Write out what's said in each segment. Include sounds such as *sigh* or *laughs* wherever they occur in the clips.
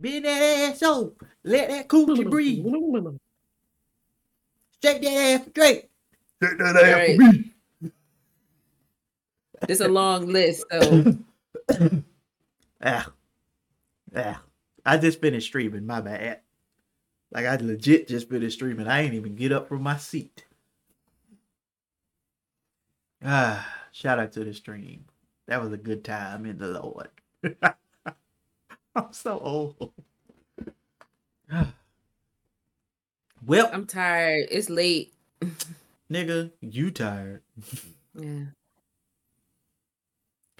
Bend that ass over. Let that coochie breathe. Shake that ass straight. Shake that ass Right. for me. It's a long list, so *coughs* Ah. Ah. I just finished streaming, my bad. Like I legit just finished streaming. I ain't even get up from my seat. Ah, shout out to the stream. That was a good time in the Lord. *laughs* *laughs* I'm so old. *sighs* well, I'm tired. It's late. nigga, you tired. *laughs* Yeah.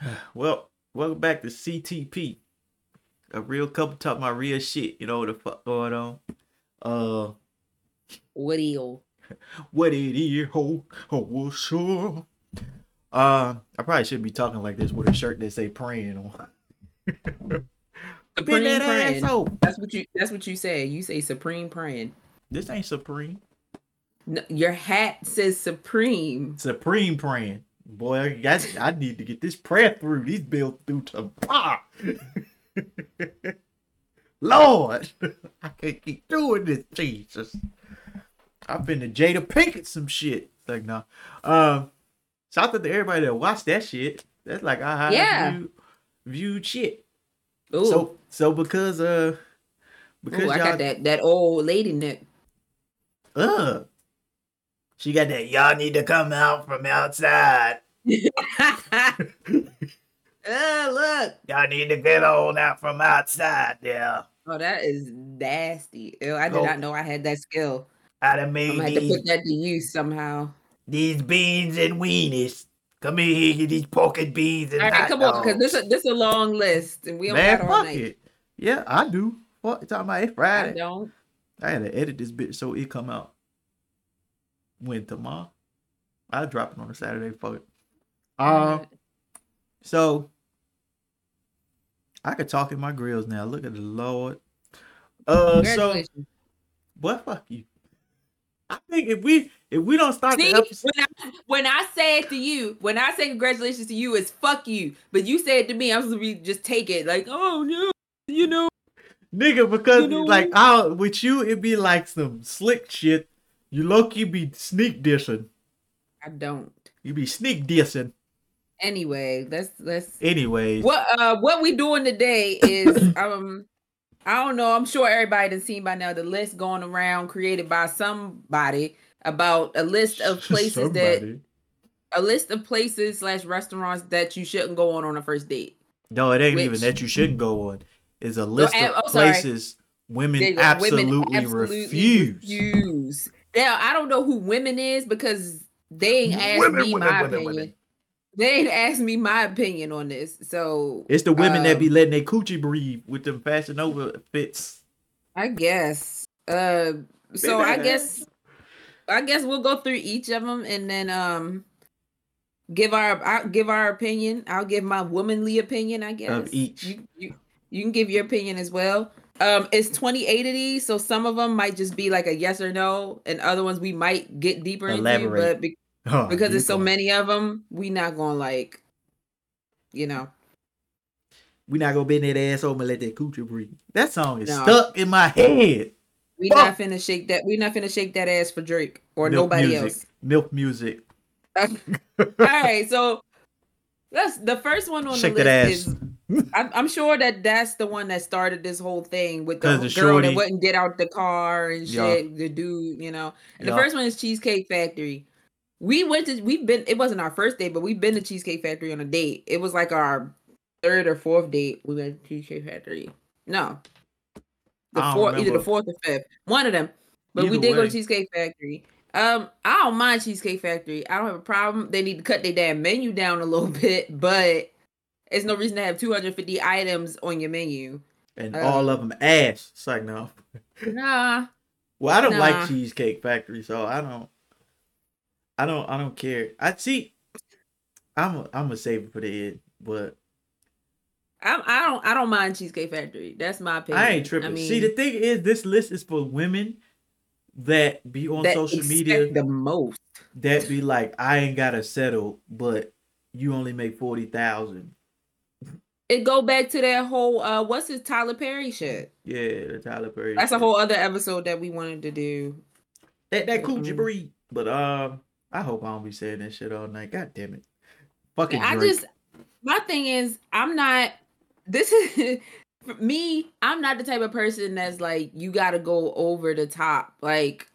*sighs* Well, welcome back to CTP. A real couple talk my real shit. You know what the fuck going on? Uh, What deal? *laughs* what it is, ho, ho, what's up? Uh, I probably shouldn't be talking like this with a shirt that say praying on. Supreme Bend that praying. ass over. That's what you. That's what you say. You say supreme praying. This ain't supreme. No, your hat says supreme. Supreme praying. Boy, I, I need to get this prayer through. These bills through to ah. *laughs* Lord, *laughs* I can't keep doing this, Jesus. I've been to Jada Pinkett some shit. Like no. Um shout out to everybody that watched that shit. That's like I highest Yeah. viewed, viewed shit. Ooh, So so because uh because Ooh, I y'all got that that old lady neck. uh she got that y'all need to come out from outside. *laughs* *laughs* oh look. Y'all need to get on out from outside yeah. Oh, that is nasty. Ew, I did Oh. not know I had that skill. I done I'm made gonna have to put that to use somehow. these beans and weenies. Come in here, get these pork and beans and All right, come on, because this a, this a long list, and we don't Man, got all fuck night. it. Yeah, I do. What you talking about? It's I Friday. don't. I, had to edit this bitch so it come out when tomorrow. I drop it on a Saturday. Fuck it. Uh, so I could talk in my grills now. Look at the Lord. Uh, so what? Fuck you. I think if we if we don't start See, the episode, when I when I say it to you, when I say congratulations to you, it's fuck you. But you say it to me, I'm supposed to be just take it like, oh no, you know. nigga, because You know like I with you, it'd be like some slick shit. You low key be sneak dissing. I don't. You be sneak dissing. Anyway, let's let's Anyways, what uh what we doing today is *coughs* um I don't know. I'm sure everybody done seen by now the list going around created by somebody about a list of *laughs* places that a list of places slash restaurants that you shouldn't go on on a first date. No, it ain't even that you shouldn't go on. It's a list and- of oh, places women They- absolutely, refuse. refuse. Now I don't know who women is because they ain't asked Women, me women, my women, opinion. Women. They ain't asked me my opinion on this. So It's the women that be um, letting their coochie breathe with them fashion over fits. I guess. Uh, so I guess I guess we'll go through each of them and then um give our I'll give our opinion. I'll give my womanly opinion. I guess each. You, you you can give your opinion as well. Um, it's 28 of these, so some of them might just be like a yes or no, and other ones we might get deeper into. But be- Oh, because there's so many of them, we not gonna like, you know. We not gonna bend that ass over and let that coochie breathe. That song is No. stuck in my head. We Fuck. not finna shake that. We not finna shake that ass for Drake or Milk nobody music. else. Milk music. *laughs* All right, so that's the first one on Shake the list ass. is. I'm, I'm sure that that's the one that started this whole thing with the, girl the shorty- that wouldn't get out the car and Yeah. shit. The dude, you know. And Yeah. the first one is Cheesecake Factory. We went to. We've been. It wasn't our first date, but we've been to Cheesecake Factory on a date. It was like our third or fourth date. We went to Cheesecake Factory. No, the fourth, either the fourth or fifth, one of them. But we Either did go to Cheesecake Factory. Um, I don't mind Cheesecake Factory. I don't have a problem. They need to cut their damn menu down a little *laughs* bit, but it's no reason to have 250 items on your menu. And Um, all of them ass. It's like no. Nah. *laughs* Well, I don't Nah. like Cheesecake Factory, so I don't. I don't. I don't care. I see. I'm. A, I'm gonna save it for the end, but I, I don't I don't mind Cheesecake Factory. That's my opinion. I ain't tripping. I mean, see, the thing is, this list is for women that be on that social media the most. that be like, I ain't gotta settle, but you only make forty thousand. it go back to that whole uh what's his Tyler Perry shit. Yeah, the Tyler Perry. That's shit. a whole other episode that we wanted to do. that that Mm-mm. breed. But um, I hope I don't be saying that shit all night. God damn it, fucking. I Drake. just my thing is I'm not this is *laughs* for me, I'm not the type of person that's like you gotta go over the top. Like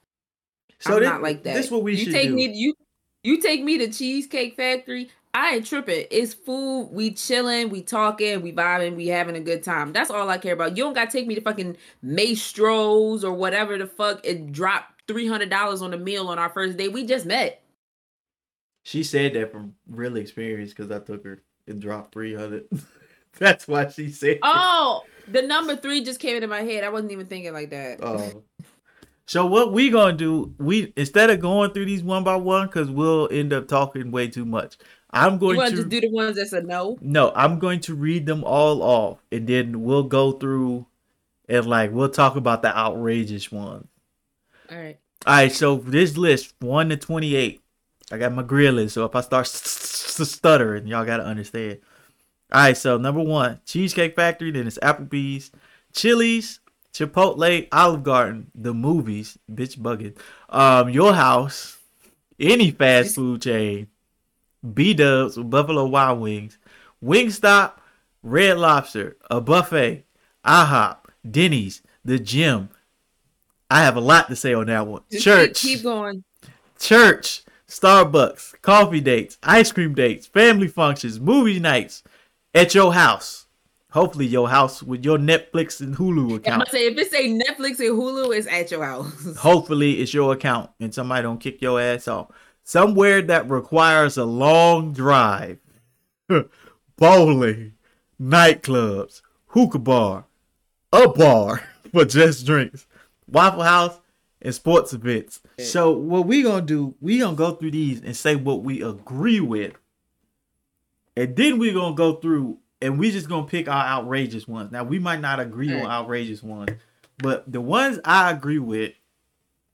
so I'm thi- not like that. This what we you should take do. me you you take me to Cheesecake Factory. I ain't tripping. It's food. We chilling. We talking. We vibing. We having a good time. That's all I care about. You don't gotta take me to fucking Maestros or whatever the fuck and drop three hundred dollars on a meal on our first day. We just met. She said that from real experience because I took her and dropped three hundred. *laughs* That's why she said. Oh, the number three just came into my head. I wasn't even thinking like that. Oh. So what we gonna do? We instead of going through these one by one, because we'll end up talking way too much. I'm going to just do the ones that's a no? no. I'm going to read them all off, and then we'll go through, and like we'll talk about the outrageous ones. All right. All right. So this list one to twenty eight. I got my grill list. So if I start stuttering, y'all gotta understand. All right. So number one, Cheesecake Factory. Then it's Applebee's, Chili's, Chipotle, Olive Garden, the movies, bitch bugging, um, your house, any fast food chain, B Dubs, Buffalo Wild Wings, Wingstop, Red Lobster, a buffet, IHOP, Denny's, the gym. I have a lot to say on that one. Church, keep going. church, Starbucks, coffee dates, ice cream dates, family functions, movie nights at your house. Hopefully, your house with your Netflix and Hulu *laughs* I'm account. gonna say if it say Netflix and Hulu, it's at your house. *laughs* Hopefully, it's your account and somebody don't kick your ass off. Somewhere that requires a long drive, *laughs* bowling, nightclubs, hookah bar, a bar for just drinks, Waffle House, and sports events. So what we gonna do? We gonna go through these and say what we agree with, and then we gonna go through and we just gonna pick our outrageous ones. Now we might not agree on outrageous ones, but the ones I agree with,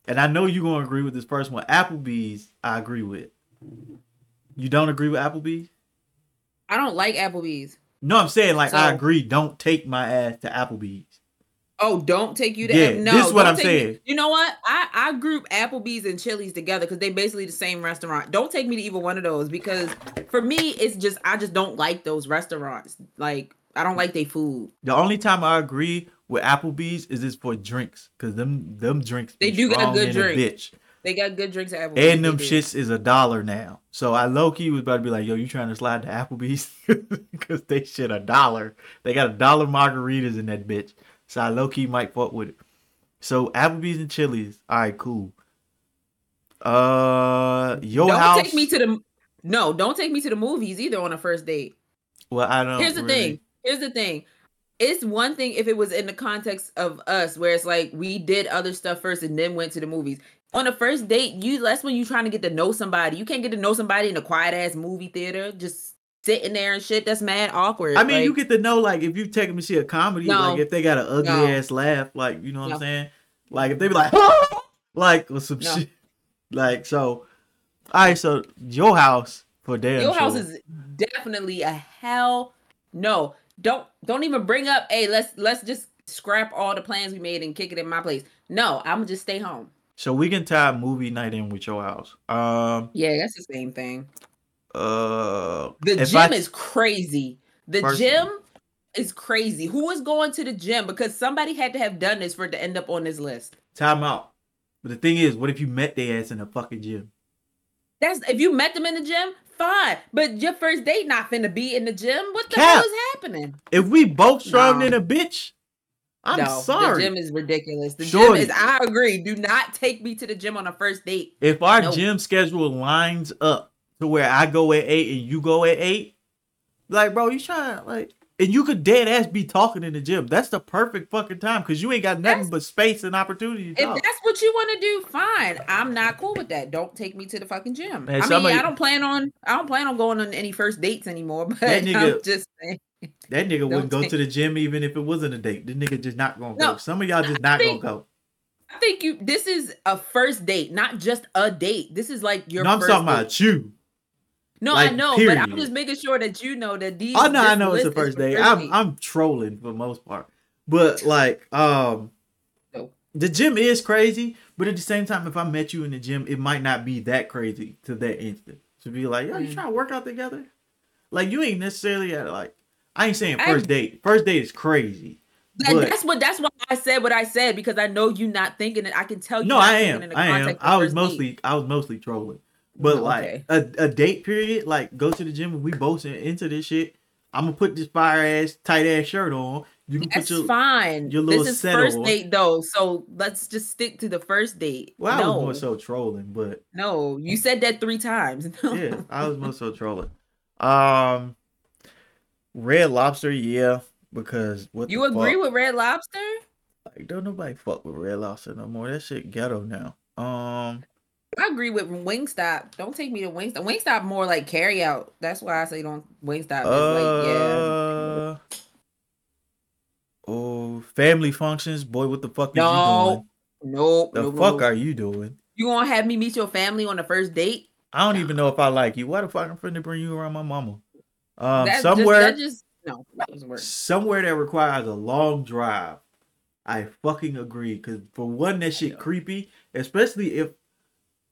and I know you're gonna agree with this first one, Applebee's. I agree with. You don't agree with Applebee's? I don't like Applebee's. No, I'm saying like I agree. Don't take my ass to Applebee's. Oh, don't take you to Yeah, no. this is what I'm me- saying. You know what? I I group Applebee's and Chili's together because they basically the same restaurant. Don't take me to either one of those because for me it's just I just don't like those restaurants. Like I don't like their food. The only time I agree with Applebee's is it's for drinks, cause them them drinks They do got good drinks. bitch. They got good drinks at Applebee's. And them shits is a dollar now. So I low key was about to be like, yo, you trying to slide to Applebee's? *laughs* Because they shit a dollar. They got a dollar margaritas in that bitch. So I low key might fuck with it. So Applebee's and Chili's. All right, cool. Uh, your Don't house. take me to the no. Don't take me to the movies either on a first date. well, I don't. Here's the really- thing. Here's the thing. It's one thing if it was in the context of us, where it's like we did other stuff first and then went to the movies. On a first date, you that's when you're trying to get to know somebody. You can't get to know somebody in a quiet ass movie theater, just sitting there and shit. That's mad awkward. I mean, Like, you get to know like if you take them to see a comedy, No. like if they got an ugly No. ass laugh, like you know what No. I'm saying. Like if they be like, *laughs* like or some shit, like so. All right, so your house for damn your house is definitely a hell no. Don't don't even bring up. Hey, let's let's just scrap all the plans we made and kick it in my place. No, I'm gonna just stay home. So we can tie movie night in with your house. Um, Yeah, that's the same thing. Uh, The gym I- is crazy. The gym is crazy. Who is going to the gym? Because somebody had to have done this for it to end up on this list. time out. But the thing is, what if you met their ass in a fucking gym? That's if you met them in the gym, fine. But your first date not finna be in the gym. What the Cap. hell is happening? If we both strong No. in a bitch, I'm no, sorry. The gym is ridiculous. The Shorty. gym is. I agree. Do not take me to the gym on a first date. if our No. gym schedule lines up to where I go at eight and you go at eight, like bro, you trying like, and you could dead ass be talking in the gym. That's the perfect fucking time because you ain't got nothing That's- but space and opportunity to If talk. that's what you want to do, fine. I'm not cool with that. Don't take me to the fucking gym. Man, I mean, I don't plan on. I don't plan on going on any first dates anymore. *laughs* But That nigga- I'm just saying. That nigga *laughs* wouldn't go to the gym even if it wasn't a date. The nigga just not gonna No, go. Some of y'all just I not think- gonna go. I think you. This is a first date, not just a date. This is like your. no, I'm first talking date. about you. No, like, I know, period. but I'm just making sure that you know that these. Oh no, I know it's the first day. I'm date. I'm trolling for the most part, but like um, no. the gym is crazy. But at the same time, if I met you in the gym, it might not be that crazy to that instant to be like, yo, you mm. trying to work out together? Like you ain't necessarily at like I ain't saying first I, date. First date is crazy. But, that's what that's why I said what I said because I know you not thinking it. I can tell you. No, I am. I am. I was mostly date. I was mostly trolling. But oh, like okay. a, a date period, like go to the gym and we both into this shit. I'm gonna put this fire ass tight ass shirt on. You can That's put your, fine. Your little this is first on. date though, so let's just stick to the first date. Well, I no. was more so trolling, but no, you said that three times. *laughs* yeah, I was more so trolling. Um, Red Lobster, yeah, because what you agree fuck? with Red Lobster? Like, don't nobody fuck with Red Lobster no more. That shit ghetto now. Um, I agree with Wingstop. Don't take me to Wingstop. Wingstop more like carry out. That's why I say don't Wingstop. Uh, like, yeah. Oh, family functions, boy. What the fuck no, you doing? Nope. The no, fuck no. are you doing? You gonna have me meet your family on the first date? I don't even know if I like you. Why the fuck I'm finna bring you around my mama? Um, that somewhere, just, that just no, somewhere that requires a long drive. I fucking agree. Cause for one, that shit creepy, especially if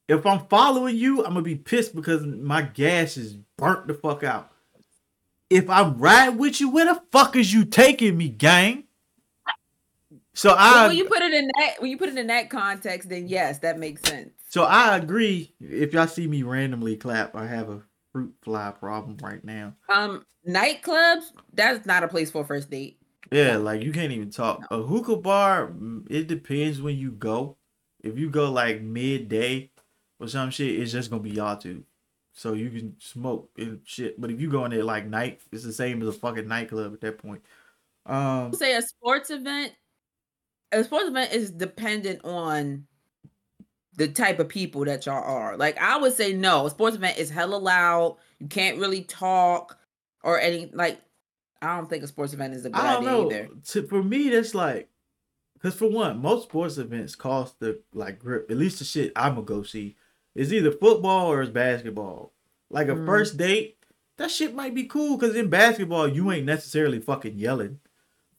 if I'm following you, I'm gonna be pissed because my gas is burnt the fuck out. If I'm riding with you, where the fuck is you taking me, gang? So I well, when you put it in that when you put it in that context, then yes, that makes sense. So I agree. If y'all see me randomly clap, I have a fruit fly problem right now. Um, nightclubs, that's not a place for a first date. Yeah, like you can't even talk. No. A hookah bar, mm, it depends when you go. If you go like midday, or some shit, it's just gonna be y'all two. So you can smoke and shit. But if you go in there like night, it's the same as a fucking nightclub at that point. Um say a sports event. A sports event is dependent on the type of people that y'all are. Like I would say no, a sports event is hella loud. You can't really talk or any like I don't think a sports event is a good idea know. either. To, for me, that's like because for one, most sports events cost the like grip. At least the shit I'm gonna go see it's either football or it's basketball. Like a mm. first date, that shit might be cool because in basketball you ain't necessarily fucking yelling.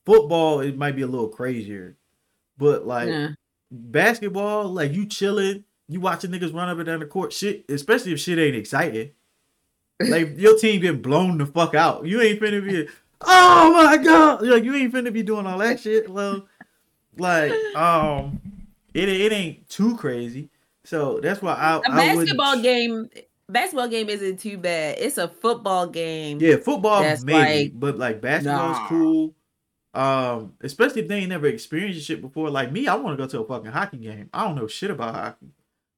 Football it might be a little crazier, but like basketball, like you chilling, you watching niggas run up and down the court. Shit, especially if shit ain't exciting. Like your team get blown the fuck out. You ain't finna be. Oh my god! Like you ain't finna be doing all that shit. Well, like um, it it ain't too crazy. So that's why I a basketball I game. Basketball game isn't too bad. It's a football game. Yeah, football maybe, like, but like basketball nah. cool. Um, especially if they ain't never experienced shit before. Like me, I want to go to a fucking hockey game. I don't know shit about hockey,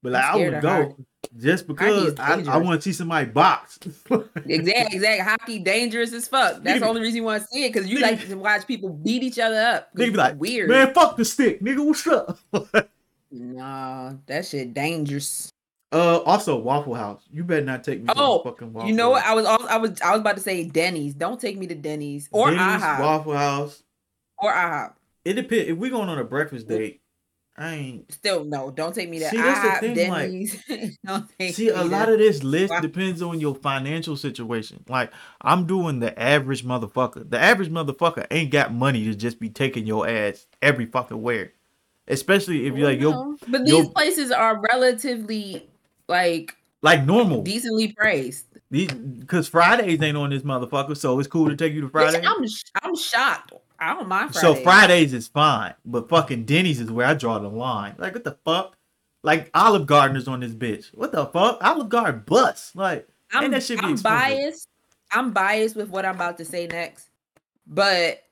but like I would go hockey. just because I, I want to see somebody box. exactly, exactly. Hockey dangerous as fuck. That's the only reason you want to see it because you like to watch people beat each other up. Nigga be like, weird man, fuck the stick, nigga. What's up? *laughs* Nah, that shit dangerous. Uh, also Waffle House. You better not take me. Oh, fucking Waffle you know what? I was I was I was about to say Denny's. Don't take me to Denny's or Denny's, IHOP. Waffle House or IHOP. It depends. If we going on a breakfast date, I ain't still no. Don't take me to see, IHOP, thing, Denny's. *laughs* Like, see, a lot of this list depends on your financial situation. Like I'm doing the average motherfucker. The average motherfucker ain't got money to just be taking your ass every fucking where especially if you're like yo. But these places are relatively like like normal, decently priced. These because Fridays ain't on this motherfucker, so it's cool to take you to Friday. I'm I'm shocked. I don't mind. Fridays. So Fridays is fine, but fucking Denny's is where I draw the line. Like what the fuck? Like Olive Garden's on this bitch. What the fuck? Olive Garden bus. Like I'm, that should be I'm biased. I'm biased with what I'm about to say next, but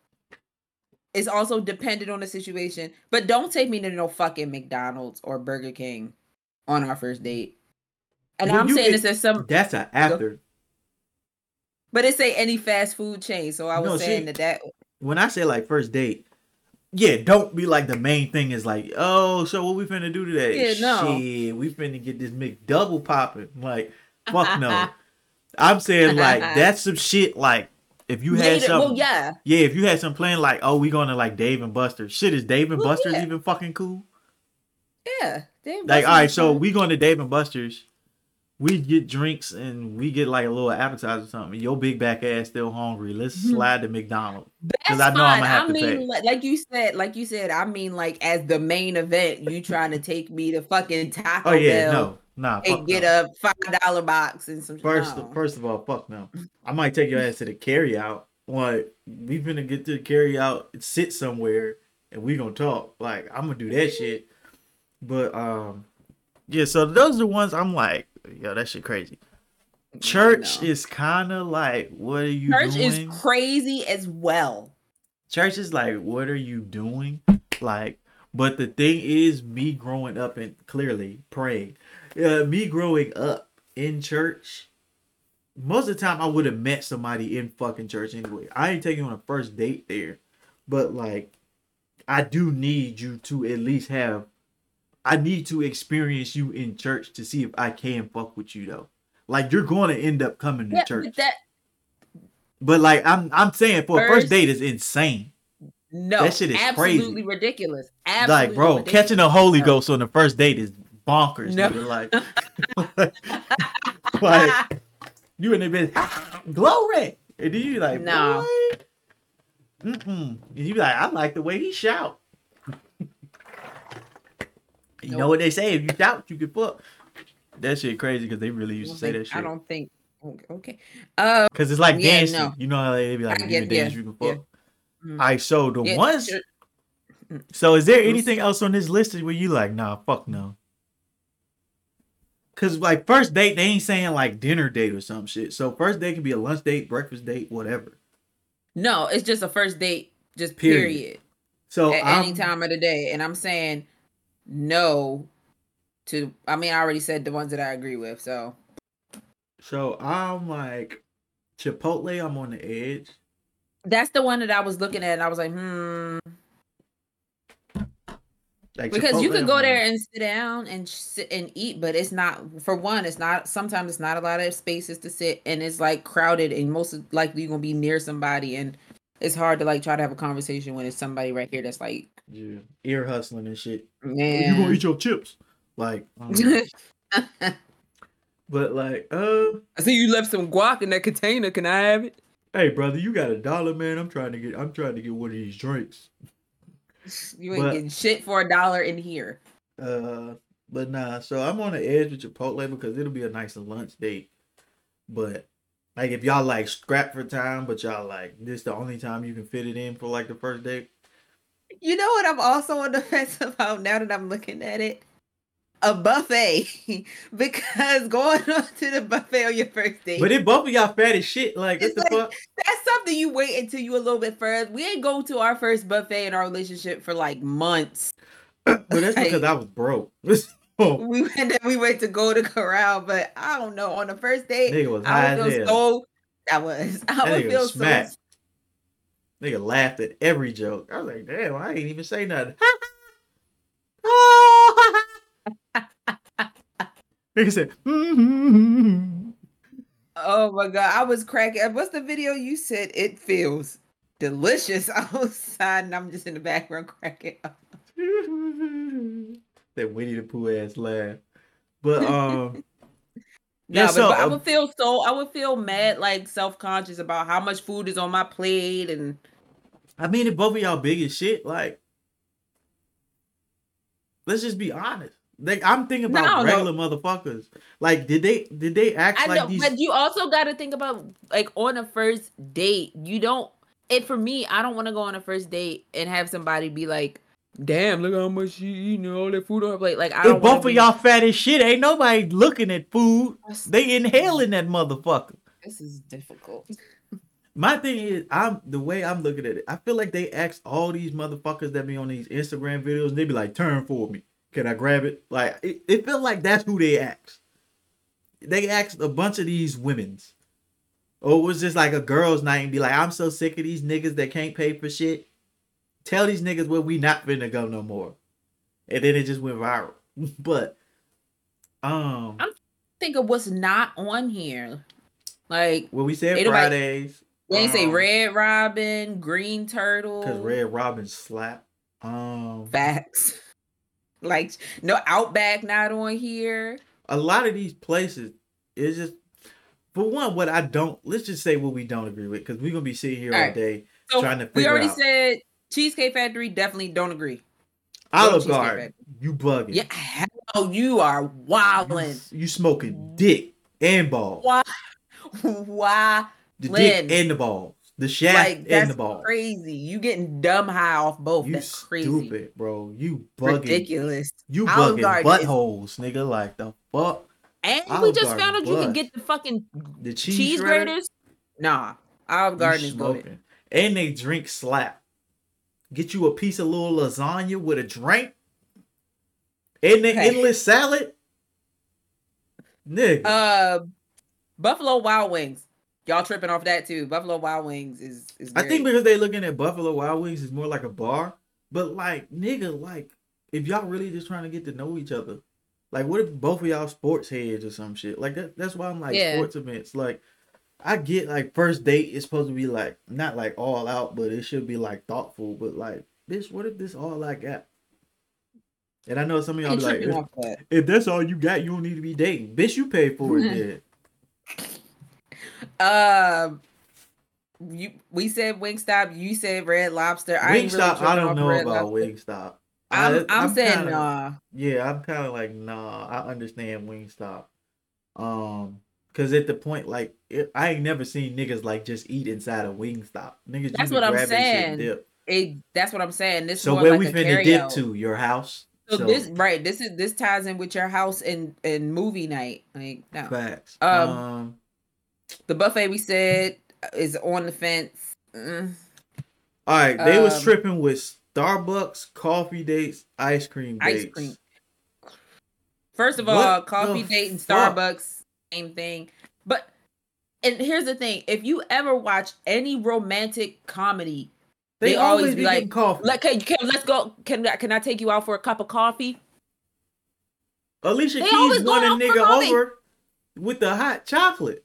it's also dependent on the situation. But don't take me to no fucking McDonald's or Burger King on our first date. And I'm saying this as some that's an after. But it say any fast food chain, so I was no, saying that that when I say like first date, yeah, don't be like the main thing is like, oh, so what we finna do today? Yeah, no. Shit, we finna get this McDouble popping. Like, fuck no. *laughs* I'm saying like *laughs* that's some shit like if you had some, well, yeah, yeah, if you had some plan like, oh, we going to like Dave and Buster's. Shit, is Dave and well, Buster's yeah. even fucking cool? Yeah, Dave like, all right, so we going to Dave and Buster's. we get drinks and we get like a little appetizer or something. Your big back ass still hungry. Let's Mhm. slide to McDonald's. That's I know fine. I'ma have I to mean, pay. like, like you said, like you said, I mean, like as the main event, you trying to take me to fucking Taco Oh yeah, Bell no, nah. and get no. a five dollar box and some. First, no. first of all, fuck no. I might take your ass to the carry out. What we finna get to the carry out, sit somewhere, and we gonna talk. Like I'm gonna do that shit. But um, yeah. So those are the ones I'm like, yo, that shit crazy. Church is kind of like, what are you Church doing? is crazy as well. Church is like, what are you doing? Like, but the thing is, me growing up and clearly praying, uh, me growing up in church, most of the time I would have met somebody in fucking church anyway. I ain't taking on a first date there, but like, I do need you to at least have. I need to experience you in church to see if I can fuck with you though. Like you're going to end up coming to Yeah, church, but that but like I'm I'm saying for a first First- date is insane. no, That shit is crazy. absolutely ridiculous. Absolutely like, bro, ridiculous. catching the Holy. Ghost on the first date is bonkers. No. nigga. Like, *laughs* like you in the bed, *laughs* glory, and then you like, No. Mm-mm. And you be like, I like the way he shout. *laughs* you know what they say? If you shout, you can fuck. That shit crazy because they really used to say think- that shit. I don't think. Okay. okay. Uh, Because it's like Yeah, dancing. no. You know how they be like, I if you get- can dance, yeah, you can yeah. fuck. Mm. All right, so the yeah, ones. sure. So is there anything else on this list where you like, nah, fuck no? Cause like first date, they ain't saying like dinner date or some shit. So first date can be a lunch date, breakfast date, whatever. No, it's just a first date, just Period. period. So at I'm, any time of the day. And I'm saying no to I mean I already said the ones that I agree with. So so I'm like Chipotle. I'm on the edge. that's the one that I was looking at and I was like, hmm. Like Because you Chipotle, could go there and sit down and sit and eat, but it's not for one, it's not sometimes it's not a lot of spaces to sit and it's like crowded and most likely you're gonna be near somebody and it's hard to like try to have a conversation when it's somebody right here that's like, Yeah, ear hustling and shit. Man. You gonna eat your chips? Like, um, *laughs* but like, uh, I see you left some guac in that container. Can I have it? hey brother, you got a dollar, man? I'm trying to get. I'm trying to get one of these drinks. You ain't But- getting shit for a dollar in here. Uh, but nah. So I'm on the edge with Chipotle because it'll be a nice lunch date. But like, if y'all like scrap for time, but y'all like this the only time you can fit it in for like the first date. You know what I'm also on the fence *laughs* about now that I'm looking at it? A buffet. *laughs* because going *laughs* on to the buffet on your first date. But if both of y'all fat as shit, like what the like- fuck? that's something you wait until you a little bit further. We ain't go to our first buffet in our relationship for like months. But that's because I was broke. *laughs* oh, We went and we went to go to corral, but I don't know. On the first date, nigga was I would feel so I was. I That would feel was so smacked. Nigga laughed at every joke. I was like, damn, I ain't even say nothing. Nigga said, "Mm-hmm." Oh my god, I was cracking. What's the video you said? It feels delicious *laughs* outside, and I'm just in the background cracking. up. *laughs* that Winnie the Pooh ass laugh. But um, *laughs* No, Yeah, but, so, but I uh, would feel so. I would feel mad, like self conscious about how much food is on my plate, and I mean, if both of y'all big as shit, like, let's just be honest. Like, I'm thinking about no. regular motherfuckers. Like, did they did they act I like know. these? But you also got to think about like on a first date. You don't. It for me. I don't want to go on a first date and have somebody be like, "Damn, look how much you eating all that food on her plate." Like I don't. if both of be- y'all fat as shit, ain't nobody looking at food. They inhaling that motherfucker. This is difficult. *laughs* My thing is, I'm the way I'm looking at it. I feel like they ask all these motherfuckers that be on these Instagram videos, and they be like, "Turn for me, can I grab it?" Like it, it felt like that's who they asked. They asked a bunch of these women's, or it was just like a girls' night, and be like, "I'm so sick of these niggas that can't pay for shit." Tell these niggas where we not finna go no more, and then it just went viral. *laughs* but, um, I'm- Think of what's not on here. Like well, we said Fridays. they ain't say um, Red Robin, Green Turtle. Cause Red Robin slap. Um, Facts. Like no Outback not on here. a lot of these places is just for one, what I don't let's just say what we don't agree with because we're gonna be sitting here all, all right. day so trying to figure We already out. said Cheesecake Factory definitely don't agree. Olive Garden, you bugging. Yeah, hell, you are wilding. You, you smoking dick and ball. Why? Why? The dick and the balls. The shaft like, and the ball. Crazy. You getting dumb high off both. You that's crazy. Stupid, bro. You bugging. Ridiculous. You bugging buttholes, is... nigga. Like the fuck. And Olive we just found out you can get the fucking the cheese, cheese graters. Nah, Olive Garden is good. And they drink slap. Get you a piece of little lasagna with a drink. And the okay. endless salad. Nigga. Uh, Buffalo Wild Wings. Y'all tripping off that too. Buffalo Wild Wings is is. I think because they looking at Buffalo Wild Wings is more like a bar. But like, nigga, like, if y'all really just trying to get to know each other, like, what if both of y'all sports heads or some shit? Like that. That's why I'm like yeah. sports events. Like, I get like first date is supposed to be like not like all out, but it should be like thoughtful. But like, bitch, what if this all I got? And I know some of y'all be like, if, that. if, that's all you got, you don't need to be dating. Bitch, you pay for it. Mm-hmm. Uh, you we said Wingstop. You said Red Lobster. I Wingstop. Really I don't know Red about Lobster. Wingstop. I'm, I, I'm, I'm saying kinda, nah. Yeah, I'm kind of like nah. I understand Wingstop. Um, cause at the point like it, I ain't never seen niggas like just eat inside a Wingstop. Niggas. That's what I'm saying. It, that's what I'm saying. This so where like we finna dip to your house. So, so, this right, this is this ties in with your house and and movie night. Like no. Facts. Um, um the buffet we said is on the fence. Mm. All right, they um, was tripping with Starbucks, coffee dates, ice cream dates. Ice cream. First of all, coffee date and Starbucks, same thing. But and here's the thing: if you ever watch any romantic comedy, they, they always, always, be like, coffee. Like, can, can, let's go. Can can I take you out for a cup of coffee? Alicia they Keys won a nigga over with the hot chocolate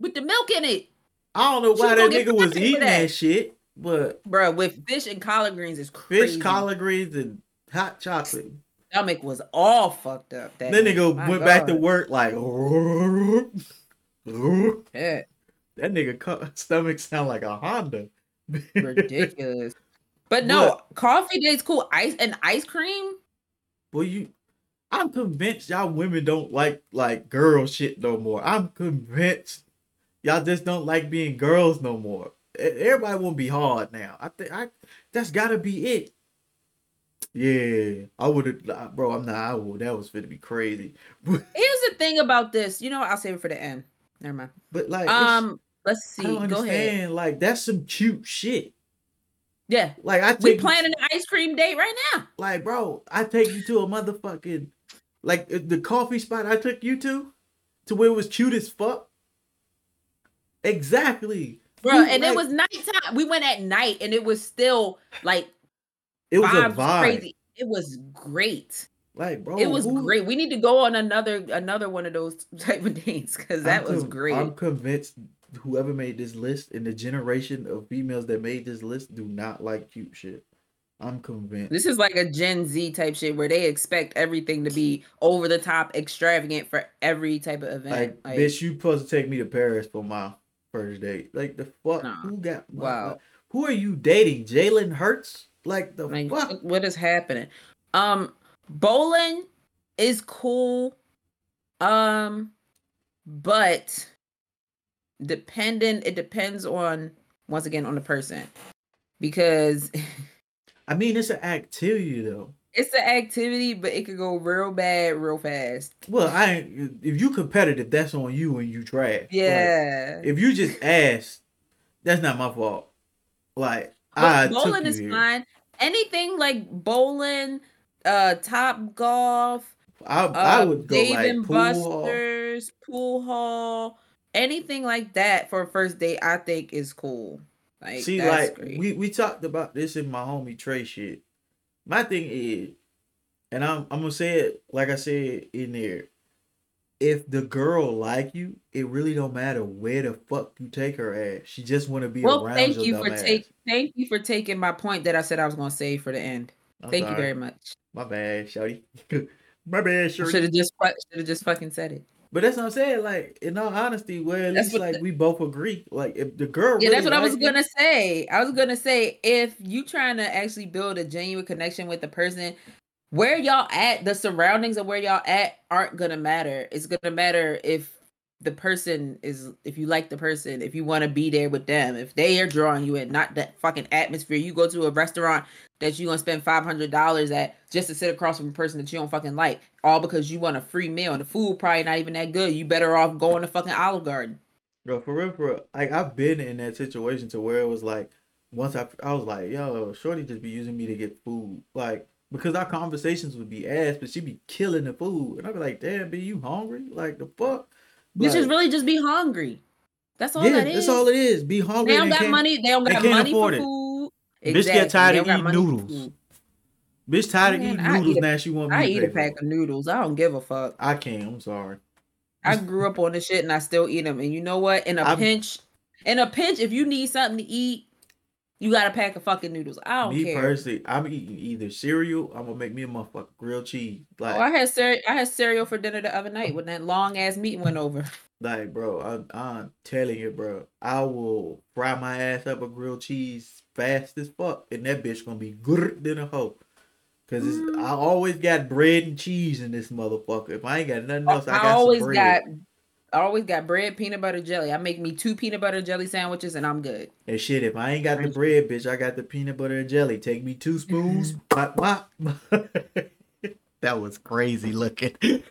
with the milk in it. I don't know why that nigga was eating that. that. shit, but bro, with fish and collard greens is crazy. Fish, collard greens, and hot chocolate. Stomach was all fucked up. That then nigga went God. back to work like. yeah. That nigga stomach sound like a Honda. Ridiculous. But no, what? coffee date's cool. Ice and ice cream. Well, you, I'm convinced y'all women don't like like girl shit no more. I'm convinced Y'all just don't like being girls no more. Everybody won't be hard now. I think I that's gotta be it. Yeah, I would have, bro. I'm not. I would. That was to be crazy. *laughs* Here's the thing about this. You know, what? I'll save it for the end. Never mind. But like, um, let's see. Go ahead. Like, that's some cute shit. Yeah. Like I Take, we planning an ice cream date right now. Like, bro, I take you to a motherfucking like the coffee spot I took you to, to where it was cute as fuck. Exactly. Bro, and it was nighttime. We went at night and it was still like it was a vibe. crazy. It was great. Like, bro, it was who, great. We need to go on another another one of those *laughs* type of dates because that I'm was great. I'm convinced whoever made this list and the generation of females that made this list do not like cute shit. I'm convinced. This is like a Gen Z type shit where they expect everything to be over the top, extravagant for every type of event. Like, like bitch, you supposed to take me to Paris for my first date. Like the fuck, nah. who got wow? who are you dating? Jalen Hurts? Like the like, fuck? What is happening? Um, bowling is cool. Um, but dependent. It depends on once again on the person because. *laughs* I mean, it's an activity though it's an activity, but it could go real bad real fast. Well, I if you competitive, that's on you and you trash. Yeah. Like, if you just ask, that's not my fault. Like but I bowling is here. fine. Anything like bowling, uh, top golf. I uh, I would go Dave like and pool Buster's, hall. pool hall, anything like that for a first date. I think is cool. Like, See, like great. we we talked about this in my homie Trey shit my thing is, and I'm I'm gonna say it like I said in there. If the girl like you, it really don't matter where the fuck you take her at. She just want to be well, around. thank you for take thank you for taking my point that I said I was gonna say for the end. I'm thank sorry. you very much. My bad, Shorty. *laughs* my bad, Shorty. Should have just should have just fucking said it. But that's what I'm saying. Like, in all honesty, well, at That's least like the- we both agree. Like, if the girl, Yeah, that's really what I was gonna say. I was gonna say if you trying to actually build a genuine connection with the person, where y'all at, the surroundings of where y'all at aren't gonna matter. It's gonna matter if the person is if you like the person, if you want to be there with them, if they are drawing you in, not that fucking atmosphere. You go to a restaurant that you gonna spend five hundred dollars at just to sit across from a person that you don't fucking like, all because you want a free meal and the food probably not even that good. You better off going to fucking Olive Garden. Bro, for real, for real. Like I've been in that situation to where it was like once I I was like, yo, Shorty just be using me to get food. Like because our conversations would be ass, but she'd be killing the food. And I'd be like, damn, be you hungry? Like the fuck? You should Like, really just be hungry. That's all yeah, that is. that's all it is. Be hungry. They don't and got money. They don't got can't money for it. food. Bitch get tired of eating money for noodles. Bitch tired of eating noodles eat a- now she want me I to eat a pack of noodles. I don't give a fuck. I can't. I'm sorry. I grew up on this shit and I still eat them. And you know what? In a I'm- pinch, in a pinch, if you need something to eat, you got a pack of fucking noodles. I don't Me care. Me personally, I'm eating either cereal. I'm gonna make me a motherfucking grilled cheese. Oh, like, Oh, I had cere- I had cereal for dinner the other night when that long ass meeting went over. Like, bro, I'm, I'm telling you, bro, I will fry my ass up a grilled cheese fast as fuck, and that bitch gonna be good than a hoe. Cause it's, Mm. I always got bread and cheese in this motherfucker. If I ain't got nothing else, I, I, got always some bread. got I always got bread, peanut butter, jelly. I make me two peanut butter jelly sandwiches and I'm good. And shit, if I ain't got the bread, bitch, I got the peanut butter and jelly. Take me two spoons. *laughs* Bop, bop. *laughs* that was crazy looking. *laughs*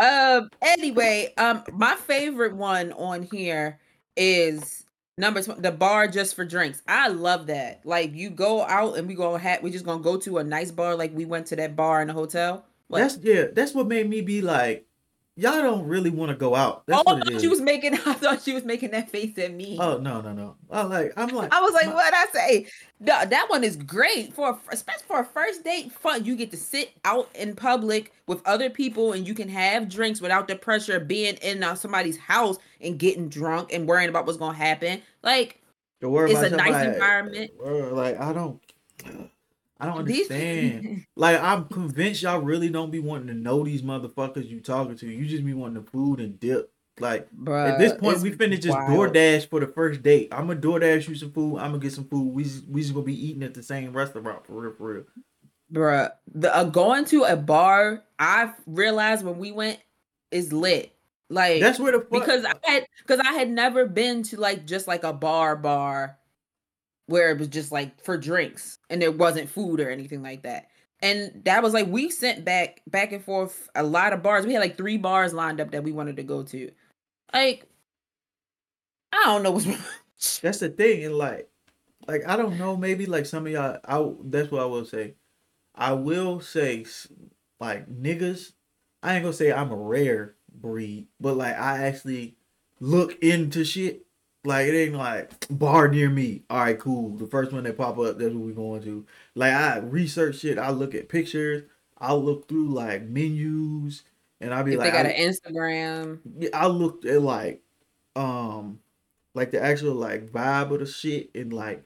um anyway um my favorite one on here is number tw- the bar just for drinks i love that like you go out and we gonna have we just gonna go to a nice bar like we went to that bar in the hotel What? that's yeah. That's what made me be like, y'all don't really want to go out. That's oh, I what it thought is. she was making *laughs* i thought she was making that face at me Oh no no no! I like I'm like I was like, what I say? No, that one is great for, a- especially for a first date. Fun. You get to sit out in public with other people, and you can have drinks without the pressure of being in uh, somebody's house and getting drunk and worrying about what's gonna happen. Like, it's a nice environment. Like I don't, I don't *laughs* understand. like I'm convinced y'all really don't be wanting to know these motherfuckers you talking to. You just be wanting the food and dip. Like Bruh, at this point, we finna just wild. DoorDash for the first date. I'm gonna DoorDash you some food. I'm gonna get some food. We just, we just gonna be eating at the same restaurant for real, for real. Bruh, the uh, going to a bar, I realized when we went is lit. Like That's where the fuck, because I had because I had never been to like just like a bar bar where it was just like for drinks and there wasn't food or anything like that. And that was like we sent back back and forth a lot of bars. We had like three bars lined up that we wanted to go to. Like I don't know what's. *laughs* That's the thing, and like, like I don't know, maybe like some of y'all. I that's what I will say. I will say, like niggas. I ain't gonna say I'm a rare breed, but like I actually look into shit. Like it ain't like bar near me. All right, cool. The first one that pop up, that's what we going to. Like I research shit. I look at pictures. I look through like menus, and I be If like, they got I- an Instagram. yeah, I looked at like um like the actual like vibe of the shit and like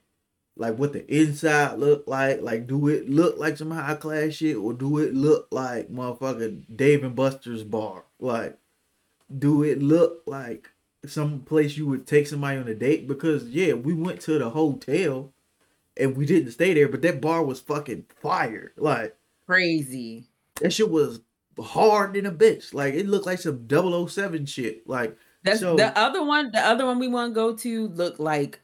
like what the inside look like. Like do it look like some high class shit or do it look like motherfucking Dave and Buster's bar? Like do it look like some place you would take somebody on a date? Because yeah, we went to the hotel and we didn't stay there, but that bar was fucking fire. Like Crazy. that shit was hard than a bitch. Like it looked like some 007 shit. Like That's So- the other one. The other one we want to go to look like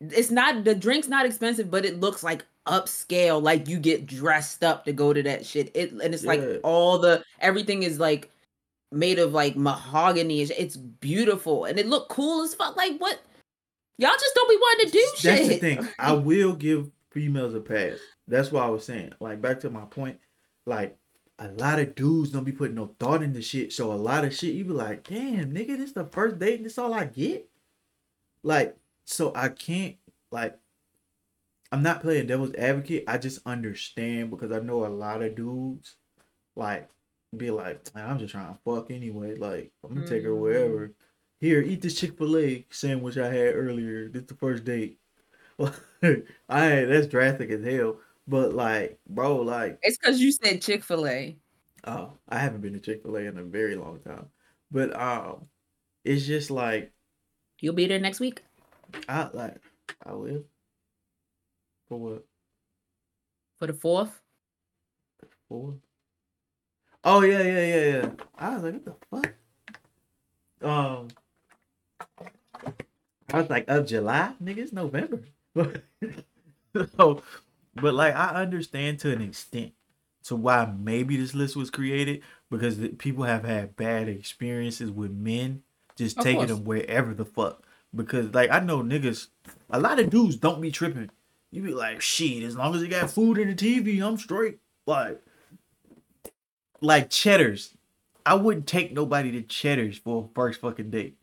it's not the drink's not expensive, but it looks like upscale. Like you get dressed up to go to that shit. It and it's Yeah. like all the everything is like made of like mahogany. It's- beautiful and it looked cool as fuck. Like what? Y'all just don't be wanting to do That's shit. the thing. *laughs* I will give females a pass. That's what I was saying. Like back to my point. Like a lot of dudes don't be putting no thought into shit. So a lot of shit you be like, damn, nigga, this the first date and this all I get. Like, so I can't like. I'm not playing devil's advocate. I just understand because I know a lot of dudes, like, be like, "Man, I'm just trying to fuck anyway. Like, I'm gonna take her Mhm. wherever. Here, eat this Chick Fil A sandwich I had earlier. This the first date. *laughs* I that's drastic as hell. But like, bro, like it's because you said Chick Fil A. Oh, I haven't been to Chick Fil A in a very long time, but um, it's just like you'll be there next week. I like I will. For what? For the fourth. Fourth. Oh yeah, yeah, yeah, yeah. I was like, what the fuck? Um, I was like, of July, nigga, it's November. *laughs* so, but like, I understand to an extent to why maybe this list was created because people have had bad experiences with men just of taking course. them wherever the fuck. Because like I know niggas, a lot of dudes don't be tripping. You be like, shit, as long as they got food in the TV, I'm straight. Like, like Cheddar's. I wouldn't take nobody to Cheddar's for a first fucking date.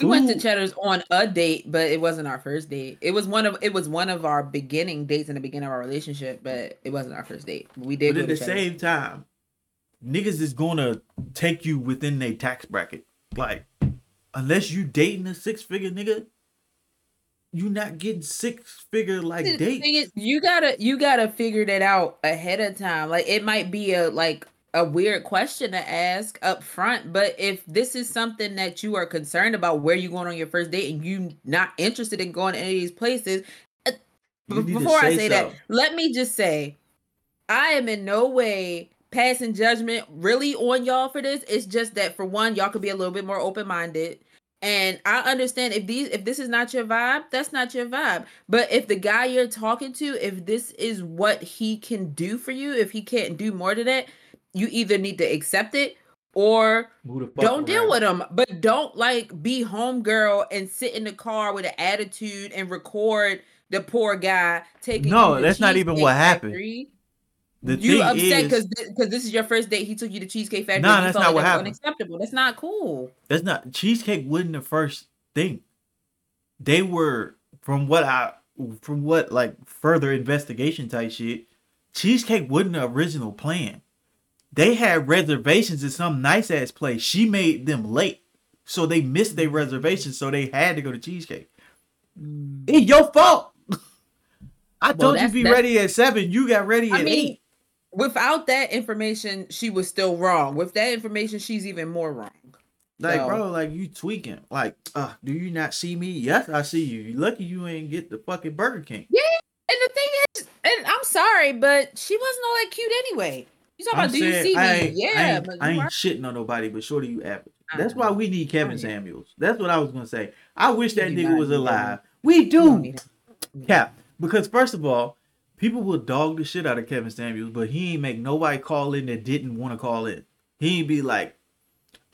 We went to Cheddar's on a date, but it wasn't our first date. It was one of it was one of our beginning dates in the beginning of our relationship, but it wasn't our first date. We did. But at the Cheddar's. same time, niggas is gonna take you within their tax bracket. Like, unless you dating a six figure nigga, you not getting six figure like dates. you gotta you gotta figure that out ahead of time. Like it might be a like a weird question to ask up front but if this is something that you are concerned about where you going on your first date and you not interested in going to any of these places uh, before i say so. that let me just say i am in no way passing judgment really on y'all for this it's just that for one y'all could be a little bit more open-minded and I understand if these if this is not your vibe, that's not your vibe. But if the guy you're talking to, if this is what he can do for you, if he can't do more to that, you either need to accept it or don't deal with them. But don't like be homegirl and sit in the car with an attitude and record the poor guy taking. No, that's not even what happened. The you upset because because this is your first date. He took you to Cheesecake Factory. No, nah, that's not what happened. Unacceptable. That's not cool. That's not cheesecake. wasn't the first thing. They were from what I from what like further investigation type shit. Cheesecake wasn't the original plan. They had reservations in some nice ass place. She made them late. So they missed their reservations, so they had to go to cheesecake. Mm. It's your fault. *laughs* I well, told you be ready at seven. You got ready I at mean, eight. Without that information, she was still wrong. With that information, she's even more wrong. Like, so. bro, like you tweaking. Like, uh, do you not see me? Yes, I see you. You lucky you ain't get the fucking Burger King. Yeah, and the thing is, and I'm sorry, but she wasn't all that cute anyway. You talking I'm about? Do you see me? yeah, I ain't, I ain't shitting on nobody, but shorty, you average. That's uh-huh. why we need Kevin Samuels. That's what I was gonna say. I wish that nigga was alive. We do, Cap. Because first of all, people will dog the shit out of Kevin Samuels, but he ain't make nobody call in that didn't want to call in. He ain't be like,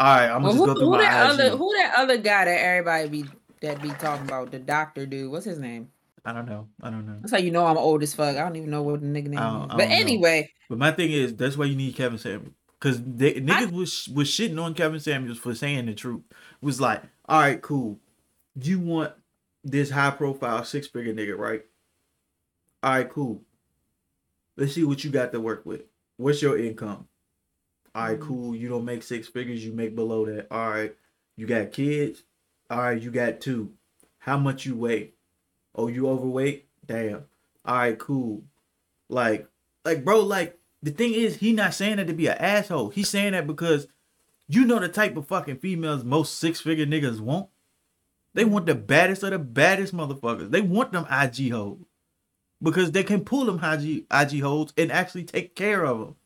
"All right, I'm gonna well, just who, go through who my that IG. other who that other guy that everybody be that be talking about the doctor dude. What's his name? I don't know. I don't know. That's how you know I'm old as fuck. I don't even know what the nigga name is. But anyway. Know. But my thing is, that's why you need Kevin Samuels. Because niggas I, was was shitting on Kevin Samuels for saying the truth. It was like, all right, cool. You want this high profile six figure nigga, right? All right, cool. Let's see what you got to work with. What's your income? All right, mm-hmm. cool. You don't make six figures, you make below that. All right. You got kids? All right, you got two. How much you weigh? Oh, you overweight? Damn. All right, cool. Like, like, bro, like the thing is, he not saying that to be an asshole. He's saying that because you know the type of fucking females most six figure niggas want. They want the baddest of the baddest motherfuckers. They want them IG hoes because they can pull them IG IG hoes and actually take care of them.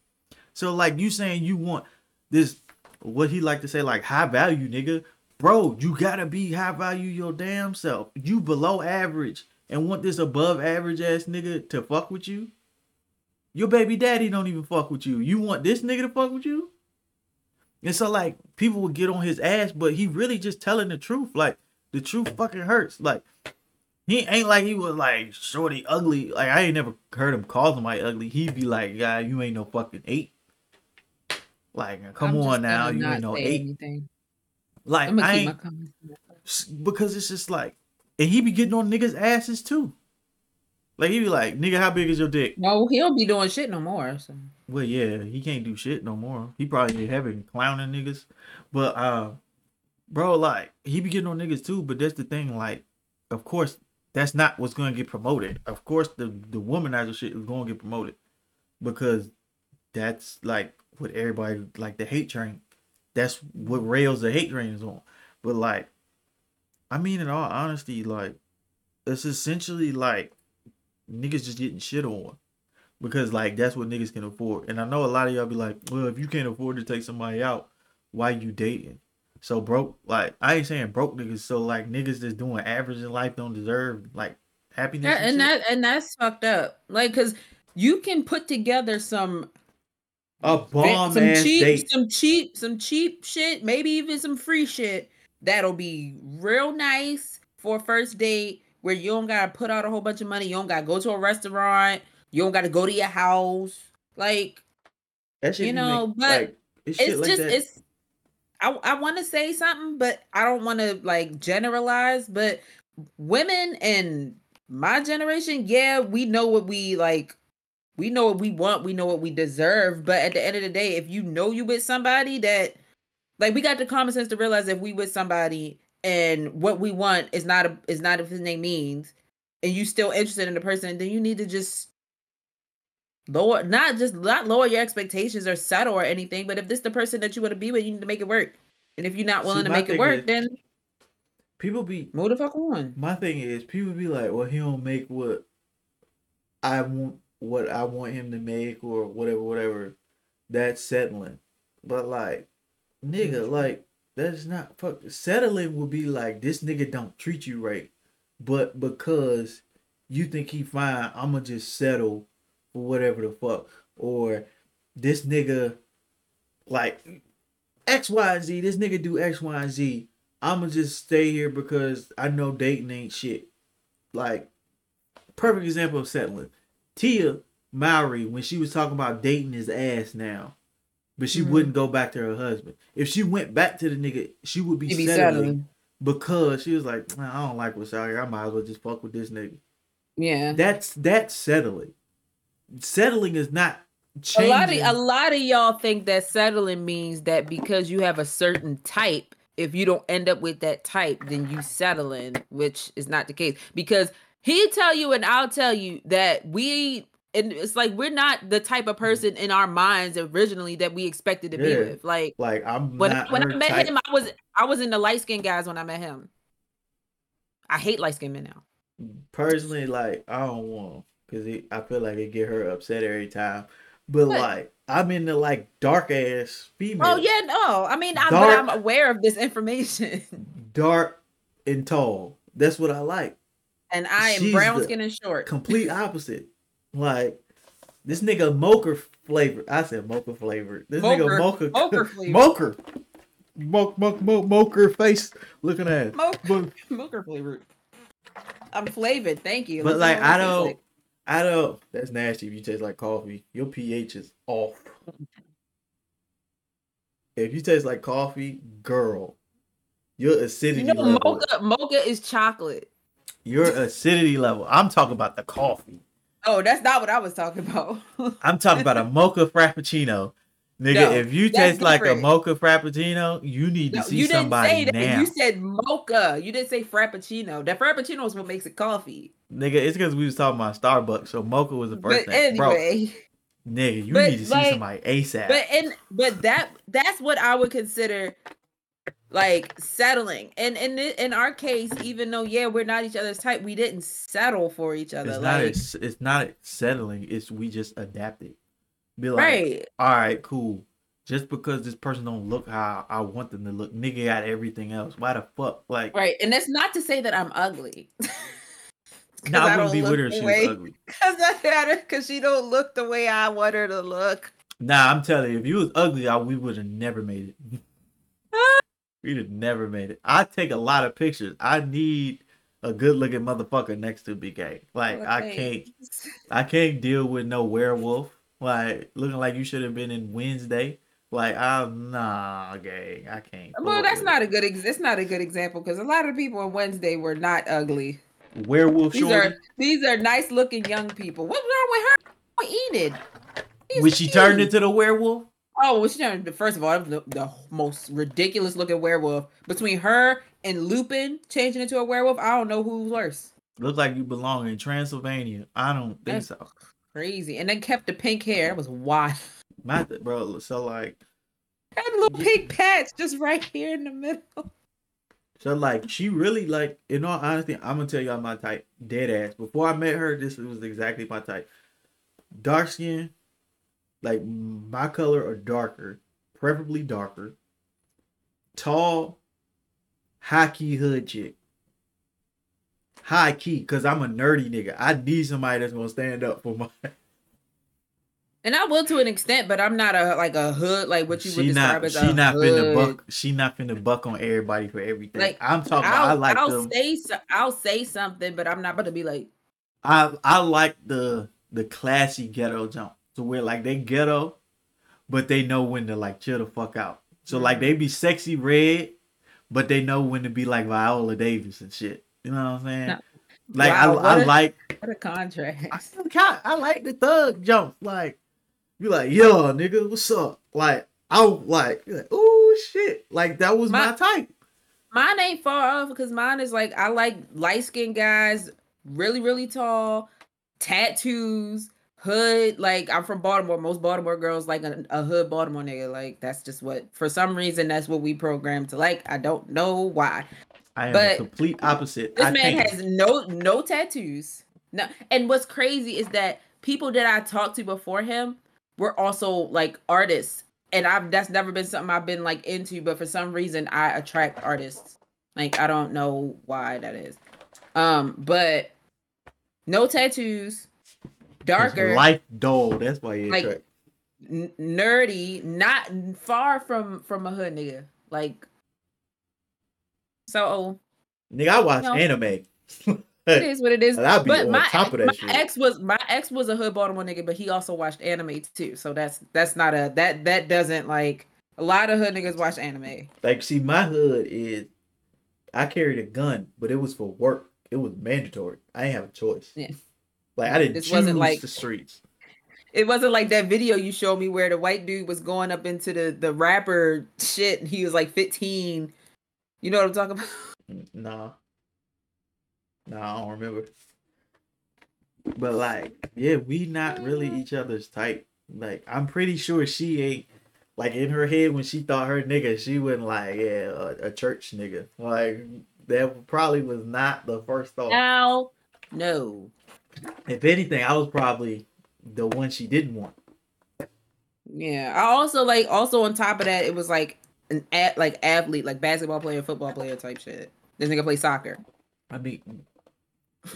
So like you saying you want this what he like to say like high value nigga bro, you gotta be high value your damn self. You below average and want this above average ass nigga to fuck with you. Your baby daddy don't even fuck with you. You want this nigga to fuck with you? And so like people would get on his ass, but he really just telling the truth. Like the truth fucking hurts. Like he ain't like he was like shorty ugly. Like I ain't never heard him call somebody ugly. He'd be like, "Guy, you ain't no fucking eight. Like, come I'm on now, you ain't no eight. Anything. Like I because it's just like, and he be getting on niggas' asses too. Like he be like, nigga, how big is your dick? No, he don't be doing shit no more. So. Well, yeah, he can't do shit no more. He probably be having clowning niggas, but uh, bro, like he be getting on niggas too. But that's the thing, like, of course, that's not what's going to get promoted. Of course, the the womanizer shit is going to get promoted because that's like what everybody like the hate train. That's what rails the hate train is on. But like, I mean, in all honesty, like, it's essentially like niggas just getting shit on because like that's what niggas can afford. And I know a lot of y'all be like, well, if you can't afford to take somebody out, why you dating? So broke, like I ain't saying broke niggas. So like niggas that's doing average in life don't deserve like happiness. Yeah, and, and that and that's fucked up. Like, cause you can put together some a bomb some cheap, date. some cheap, some cheap shit, maybe even some free shit that'll be real nice for a first date where you don't gotta put out a whole bunch of money. You don't gotta go to a restaurant. You don't gotta go to your house. Like, That shit you know, make- but like, it's, it's like just that. it's I, I want to say something but i don't want to like generalize but women and my generation yeah we know what we like we know what we want we know what we deserve but at the end of the day if you know you with somebody that like we got the common sense to realize if we with somebody and what we want is not a is not a thing they means and you still interested in the person then you need to just lower not just not lower your expectations or settle or anything but if this the person that you want to be with you need to make it work. And if you're not See, willing to make it work is- then People be move the fuck on. my thing is people be like, well, he don't make what I want, what I want him to make, or whatever, whatever. That's settling, but like, nigga, mm. like that's not fuck. Settling would be like this nigga don't treat you right, but because you think he fine, I'ma just settle for whatever the fuck, or this nigga like X, Y, and Z. This nigga do X, Y, and Z. I'ma just stay here because I know dating ain't shit. Like, perfect example of settling. Tia Mowry, when she was talking about dating his ass now, but she Mhm. wouldn't go back to her husband. If she went back to the nigga, she would be, be settling, settling because she was like, "Man, I don't like what's out here. I might as well just fuck with this nigga. yeah That's that's settling. Settling is not a changing. lot of a lot of y'all think that settling means that because you have a certain type if you don't end up with that type then you settling which is not the case because he tell you and i'll tell you that we and it's like we're not the type of mm-hmm. person in our minds originally that we expected to be with like like I'm when, not when i met type. him i was i was in the light skinned guys when i met him i hate light skinned men now personally, like I don't want because I feel like it get her upset every time. But What? like I'm in the like dark ass oh, female. oh yeah no i mean I'm, but Dark- i'm aware of this *laughs* information dark and tall. That's what I like. And i am brown skin and short Complete opposite. Like this nigga mocha flavor. I said mocha flavor. This nigga mocha Mocha *laughs* mocha. Mo, mo, mo, mocha face looking at. Mocha *laughs* flavored. I'm flavored. Thank you. but Let's like I don't like. I don't that's nasty if you taste like coffee. Your pH is off. If you taste like coffee, girl, your acidity You know, level. mocha mocha is chocolate. Your acidity level. I'm talking about the coffee. Oh, that's not what I was talking about. *laughs* I'm talking about a mocha frappuccino. Nigga, No, if you taste like a mocha frappuccino, you need to No, see you didn't somebody say that. now. You said mocha. You didn't say frappuccino. That frappuccino is what makes it coffee. Nigga, it's because we was talking about Starbucks, so mocha was the first But thing. Bro, nigga, you but, need to see somebody ASAP. but and but that that's what I would consider like settling. And in in our case, even though yeah, we're not each other's type, we didn't settle for each other. it's not like, it's, it's not settling, it's we just adapted. Be like, right. all right, cool. Just because this person don't look how I want them to look, nigga got everything else. Why the fuck? Like, Right. And that's not to say that I'm ugly. *laughs* nah, I, I wouldn't don't be with her if the she was ugly. *laughs* Cause I had her because she don't look the way I want her to look. Nah, I'm telling you, if you was ugly, I, we would have never made it. *laughs* We'd have never made it. I take a lot of pictures. I need a good looking motherfucker next to BK. Like I can't, I can't deal with no werewolf. Like looking like you should have been in Wednesday. Like I'm nah, gang. I can't. Well, that's not a good. Ex- it's not a good example because a lot of people on Wednesday were not ugly. it. werewolf. These Shorty. are these are nice looking young people. What's wrong with her? Enid. She's when she turned into the werewolf. Oh, well, she turned. First of all, the, the most ridiculous looking werewolf between her and Lupin changing into a werewolf. I don't know who's worse. Look like you belong in Transylvania. I don't think That's so. crazy. And then kept the pink hair. It was wild. My bro, so like, Had a little pink patch just right here in the middle. so like, she really like. In all honesty, I'm gonna tell y'all my type. Dead ass. Before I met her, this was exactly my type. Dark skin, like my color or darker, preferably darker. Tall, high key hood chick. High key, cause I'm a nerdy nigga. I need somebody that's gonna stand up for my. *laughs* And I will to an extent, but I'm not a like a hood like what you would She describe not. as She a not hood. finna buck. She not finna buck on everybody for everything. Like, I'm talking. About, I I'll, like I'll them. say so, I'll say something, but I'm not about to be like I I like the the classy ghetto jump to where like they ghetto, but they know when to like chill the fuck out. So like they be Sexyy Red, but they know when to be like Viola Davis and shit. You know what I'm saying? No. Like Wow, I what I a- like what a contrast. I, I like the thug jump. Like you like yo nigga, what's up? Like I was like, like oh shit, like that was my, My- type. Mine ain't far off because mine is like I like light skinned guys, really, really tall, tattoos, hood. Like I'm from Baltimore. Most Baltimore girls like a, a hood Baltimore nigga. Like that's just what for some reason that's what we programmed to like. I don't know why. I am But the complete opposite. This I man can't- has no no tattoos. No, and what's crazy is that people that I talked to before him were also like artists, and I've that's never been something I've been like into. But for some reason, I attract artists. Like I don't know why that is. Um, but no tattoos, Darker, life dull. That's why you Like, n- nerdy, not far from from a hood nigga. Like so, Nigga, I watch No. anime. *laughs* it is what it is. And I'll be but on my, top of that my shit. ex was my ex was a hood Baltimore nigga, but he also watched anime too. So that's that's not a that that doesn't like a lot of hood niggas watch anime. Like, see, my hood is I carried a gun, but it was for work. It was mandatory. I didn't have a choice. Yeah. Like I didn't This choose wasn't like- the streets. It wasn't like that video you showed me where the white dude was going up into the the rapper shit. And he was like 15. You know what I'm talking about? No. Nah. Nah, I don't remember. But like, yeah, we not really each other's type. Like, I'm pretty sure she ain't like in her head when she thought her nigga, she wasn't like, yeah, a, a church nigga. Like that probably was not the first thought. Now, no. If anything, I was probably the one she didn't want. Yeah. I also like also on top of that, it was like an at like athlete, like basketball player, football player type shit. This nigga play soccer. I mean,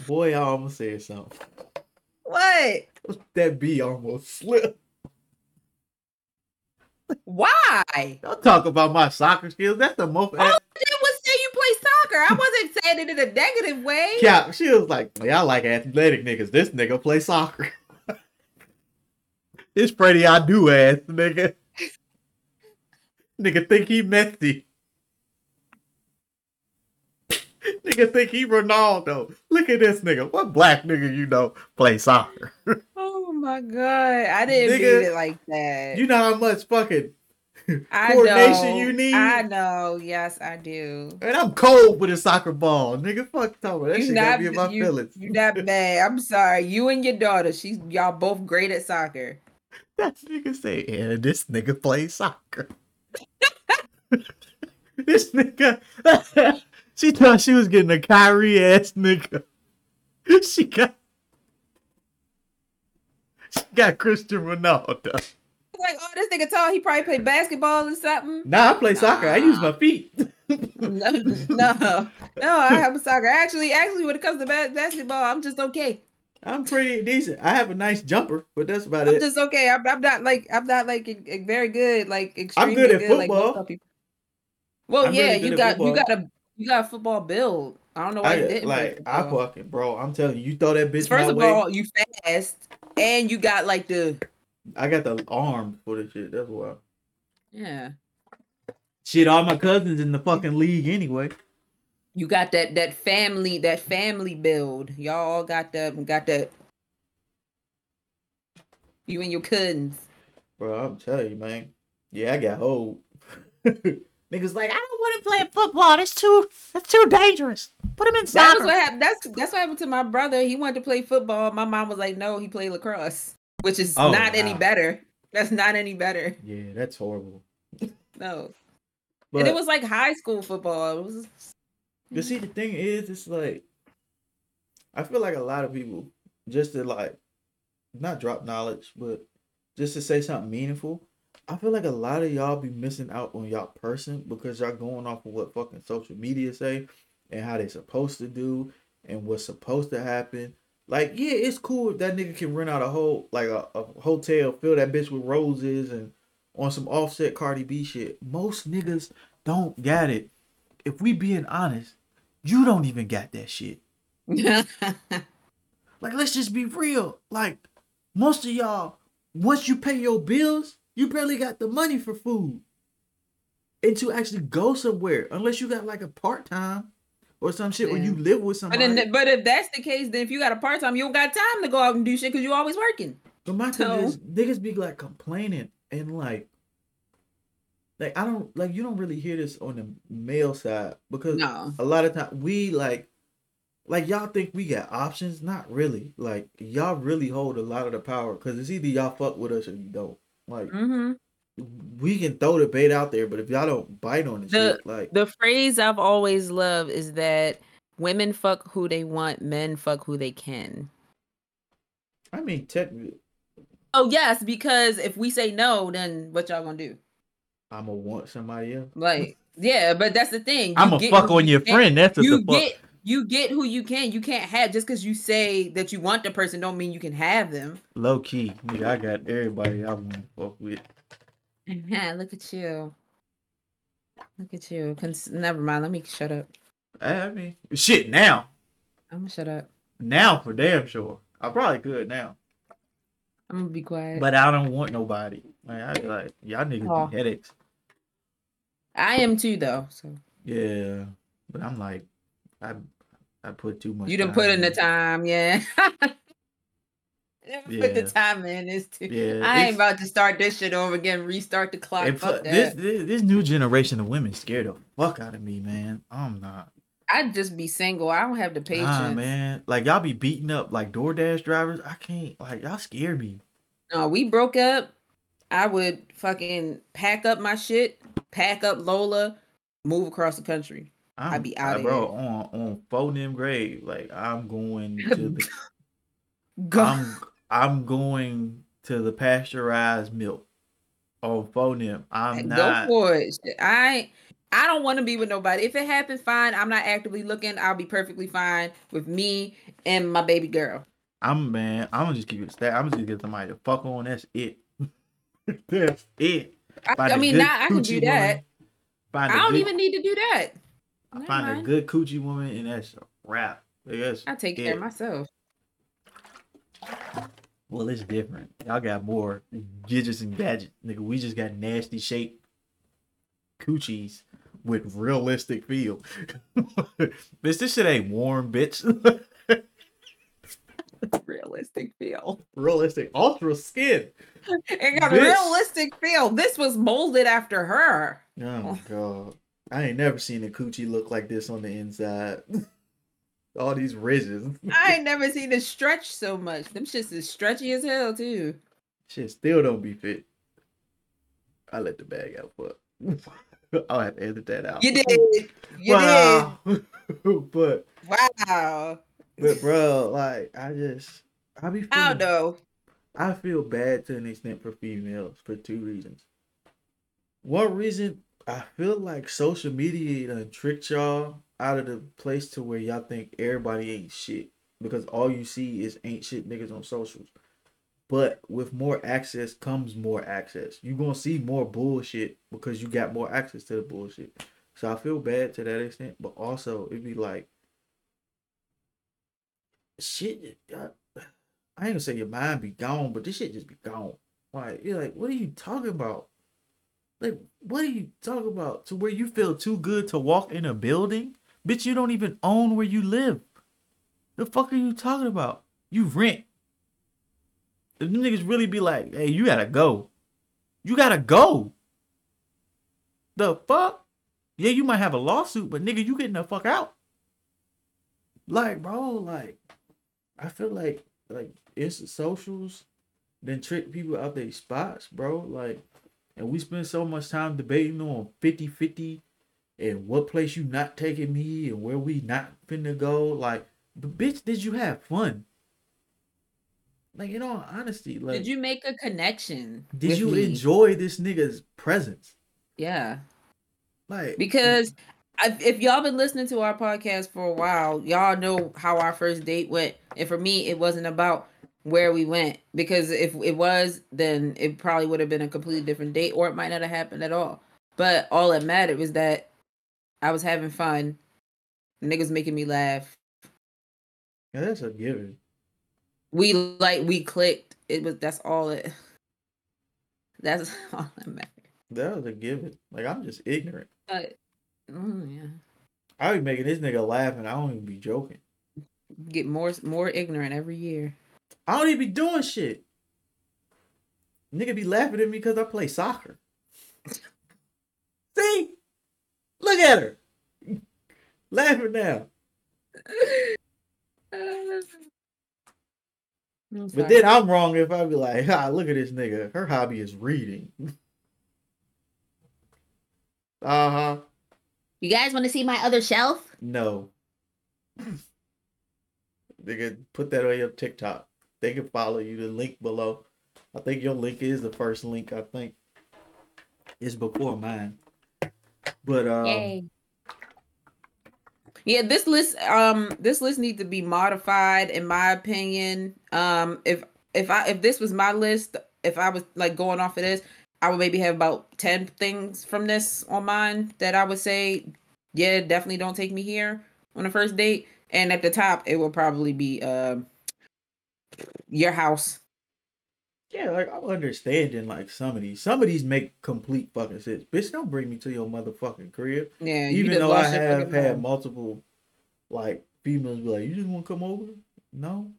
boy, I almost said something. What? That B almost slipped. Why? Don't talk about my soccer skills. That's the most. Oh, it was say you I wasn't saying it in a negative way. Yeah, she was like, "Yeah, I like athletic niggas. This nigga play soccer. *laughs* this Freddy Adu ass nigga. nigga think he Messi. *laughs* nigga think he Ronaldo. Look at this nigga. What black nigga you know play soccer? *laughs* Oh my god, I didn't Nigga, mean it like that. you know how much fucking I coordination know, you need? I know. Yes, I do. and I'm cold with a soccer ball, nigga. Fuck talking. That You shit not, got me in my you, feelings. you not *laughs* bad. I'm sorry. You and your daughter, she's y'all both great at soccer. That nigga say, yeah, this nigga plays soccer. *laughs* this nigga, *laughs* she thought she was getting a Kyrie ass nigga. She got, she got Cristiano Ronaldo. Like, oh, this nigga tall. He probably played basketball or something. Nah, I play soccer. I use my feet. *laughs* No, no, no. I have a soccer. Actually, actually, when it comes to ba- basketball, I'm just okay. I'm pretty decent. I have a nice jumper, but that's about it. I'm just okay. I'm, I'm not like I'm not like very good. Like extremely good at like most football. people. Well, I'm yeah, really you got you got a you got a football build. I don't know why you didn't. like, I fucking, bro, I'm telling you, you throw that bitch First of way. all, you fast, and you got like the I got the arm for the shit. That's why. yeah. Shit, all my cousins in the fucking league anyway. You got that that family that family build. Y'all got that got that. You and your cousins. Bro, I'm telling you, man. Yeah, I got hold. *laughs* Niggas like, I don't want to play football. That's too that's too dangerous. Put him in That was what happened. That's that's what happened to my brother. He wanted to play football. My mom was like, "No, he played lacrosse," which is Oh, not any better. That's not any better. yeah, that's horrible. *laughs* No, But and it was like high school football. It was. But see, the thing is, it's like I feel like a lot of people just to like not drop knowledge, but just to say something meaningful. I feel like a lot of y'all be missing out on y'all person because y'all going off of what fucking social media say and how they supposed to do and what's supposed to happen. Like, yeah, it's cool if that nigga can rent out a whole like a, a hotel, fill that bitch with roses and on some offset Cardi B shit. Most niggas don't got it. If we being honest, you don't even got that shit. *laughs* Like, let's just be real. Like, most of y'all, once you pay your bills, you barely got the money for food. And to actually go somewhere, unless you got like a part time or some shit, or you live with but somebody. then, but if that's the case, then if you got a part time, you don't got time to go out and do shit because you're always working. But my thing is, niggas be like complaining and like, like I don't like you don't really hear this on the male side because No. a lot of time we like, like y'all think we got options. Not really. Like y'all really hold a lot of the power because it's either y'all fuck with us or you don't. Like hmm we can throw the bait out there, but if y'all don't bite on it, The- shit, like The phrase I've always loved is that women fuck who they want, men fuck who they can. I mean, technically, Oh yes, because if we say no, then what y'all gonna do? I'm gonna want somebody else. Like, yeah, but that's the thing. I'm gonna fuck on you your can. friend. That's what You the fuck. get you get who you can. You can't have just because you say that you want the person don't mean you can have them. Low key, nigga, I got everybody I want to fuck with. Yeah, mm-hmm. *laughs* look at you. Look at you. Cons- Never mind. Let me shut up. I mean, shit. Now, I'm gonna shut up. now for damn sure. I probably could now, I'm gonna be quiet. but I don't want nobody. Like, I like y'all niggas Aw. be oh. headaches. I am too, though. So Yeah, but I'm like, I I put too much. you didn't put in the time, yeah. *laughs* You *laughs* Put the Yeah. time in. It's too. Yeah, I ain't about to start this shit over again. Restart the clock. And Fuck fu- that. this, this this new generation of women scared the fuck out of me, man. I'm not. I'd just be single. I don't have the patience. Nah, man. Like y'all be beating up like DoorDash drivers. I can't. Like y'all scare me. No, we broke up. I would fucking pack up my shit, pack up Lola, move across the country. I'm, be out outta bro. here. On on phone them grave. Like I'm going to the. *laughs* Go. I'm I'm going to the pasteurized milk. On phone them. I'm Go not. for it. I I don't want to be with nobody. If it happens, fine. I'm not actively looking. I'll be perfectly fine with me and my baby girl. I'm man. I'm gonna just keep it stat. I'm just gonna get somebody to fuck on. That's it. *laughs* That's it. I, I mean, now I can do that. woman. I don't good- even need to do that. I find a good coochie woman, and that's a wrap. That's I take care of myself. Well, it's different. Y'all got more gadgets and gadgets, nigga. We just got nasty shaped coochies with realistic feel. *laughs* bitch, this shit ain't warm, bitch. *laughs* Realistic feel. realistic, ultra skin. It got Bitch. realistic feel. This was molded after her. Oh my god, I ain't never seen a coochie look like this on the inside. *laughs* All these ridges. I ain't *laughs* never seen it stretch so much. Them shits is stretchy as hell too. Shit still don't be fit. I let the bag out for. *laughs* I'll have to edit that out. You did. You *laughs* wow. but. Wow. but bro, like I just I be feeling, though? I feel bad to an extent for females for two reasons. One reason I feel like social media done tricked y'all out of the place to where y'all think everybody ain't shit because all you see is ain't shit niggas on socials. But with more access comes more access. you gonna see more bullshit because you got more access to the bullshit. So I feel bad to that extent, but also it'd be like shit. I, I ain't gonna say your mind be gone, but this shit just be gone. Like you're like, what are you talking about? Like, what are you talking about? To where you feel too good to walk in a building, bitch? You don't even own where you live. The fuck are you talking about? You rent. If them niggas really be like, hey, you gotta go. You gotta go. The fuck? Yeah, you might have a lawsuit, but nigga, you getting the fuck out. Like, bro, like, I feel like like it's socials then trick people out their spots, bro. Like, and we spend so much time debating on 50-50 and what place you not taking me and where we not finna go. Like, but bitch, did you have fun? Like, in all honesty, like, did you make a connection? Did you me? enjoy this nigga's presence? Yeah. Like, because if y'all been listening to our podcast for a while, y'all know how our first date went. And for me, it wasn't about where we went because if it was, then it probably would have been a completely different date, or it might not have happened at all. But all that mattered was that I was having fun. The niggas making me laugh. Yeah, that's a given. We like we clicked. It was that's all it. *laughs* That's *laughs* all that mattered. That was a given. Like I'm just ignorant. But mm, yeah. I be making this nigga laugh, and I don't even be joking. Get more more ignorant every year. I don't even be doing shit. Nigga be laughing at me because I play soccer. *laughs* Look at her. laughing now. *sighs* but then I'm wrong if I be like, ah, look at this nigga. Her hobby is reading. uh huh. You guys want to see my other shelf? No. Nigga, put that on your TikTok. They can follow you. The link below. I think your link is the first link. I think it's before mine. But um, yeah, this list um this list needs to be modified in my opinion. Um, if if I if this was my list, if I was like going off of this, I would maybe have about ten things from this on mine that I would say, yeah, definitely don't take me here on a first date. And at the top, it will probably be um your house. Yeah, like I'm understanding like some of these. Some of these make complete fucking sense. Bitch, don't bring me to your motherfucking crib. Yeah, even though I have had multiple like females be like, You just wanna come over? No,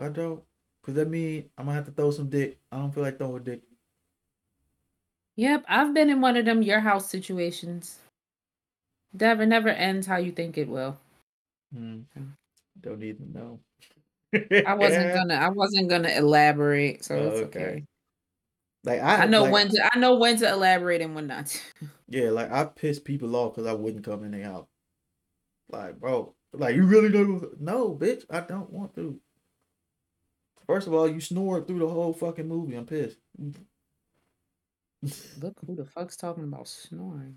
I don't. Cause that mean I'm gonna have to throw some dick. I don't feel like throwing dick. Yep, I've been in one of them your house situations. Never never ends how you think it will. Hmm. Don't even know. I wasn't *laughs* gonna. I wasn't gonna elaborate, so it's okay. okay. Like I, I know like, when to. I know when to elaborate and when not. To. *laughs* Yeah, like I pissed people off because I wouldn't come in their house. Like, bro, like you really don't. No, bitch, I don't want to. First of all, you snored through the whole fucking movie. I'm pissed. *laughs* Look who the fuck's talking about snoring.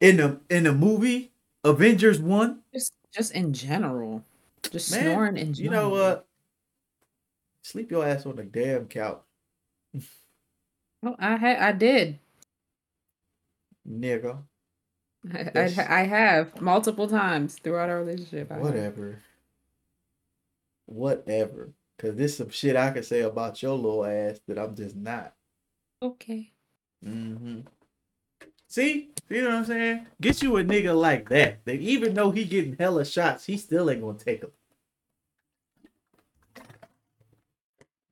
In the in the movie Avengers One. Just just in general. Just Man, snoring and you know what? Sleep your ass on the damn couch. Oh, I had I did. Nigga. I, I, I have multiple times throughout our relationship. I Whatever. Have. Whatever. Cause there's some shit I can say about your little ass that I'm just not. Okay. Mm-hmm. See? You know what I'm saying? Get you a nigga like that. That even though he getting hella shots, he still ain't gonna take them.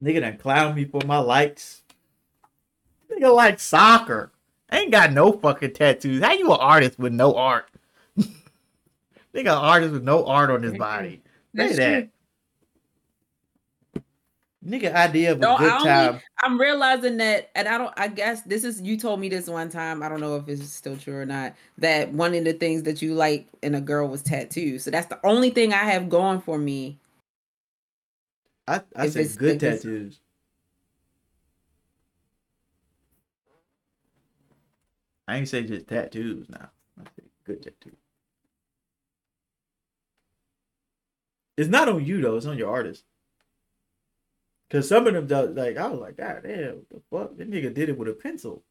Nigga done clown me for my likes. Nigga like soccer. ain't got no fucking tattoos. How you an artist with no art? *laughs* Nigga artist with no art on his body. Say that. Nigga idea of a no, good only, time. I'm realizing that, and I don't. I guess this is you told me this one time. I don't know if it's still true or not. That one of the things that you like in a girl was tattoos. So that's the only thing I have going for me. I I say good tattoos. I ain't say just tattoos now. I say good tattoos. It's not on you though. It's on your artist. Cause some of them does like I was like, God damn, what the fuck? That nigga did it with a pencil.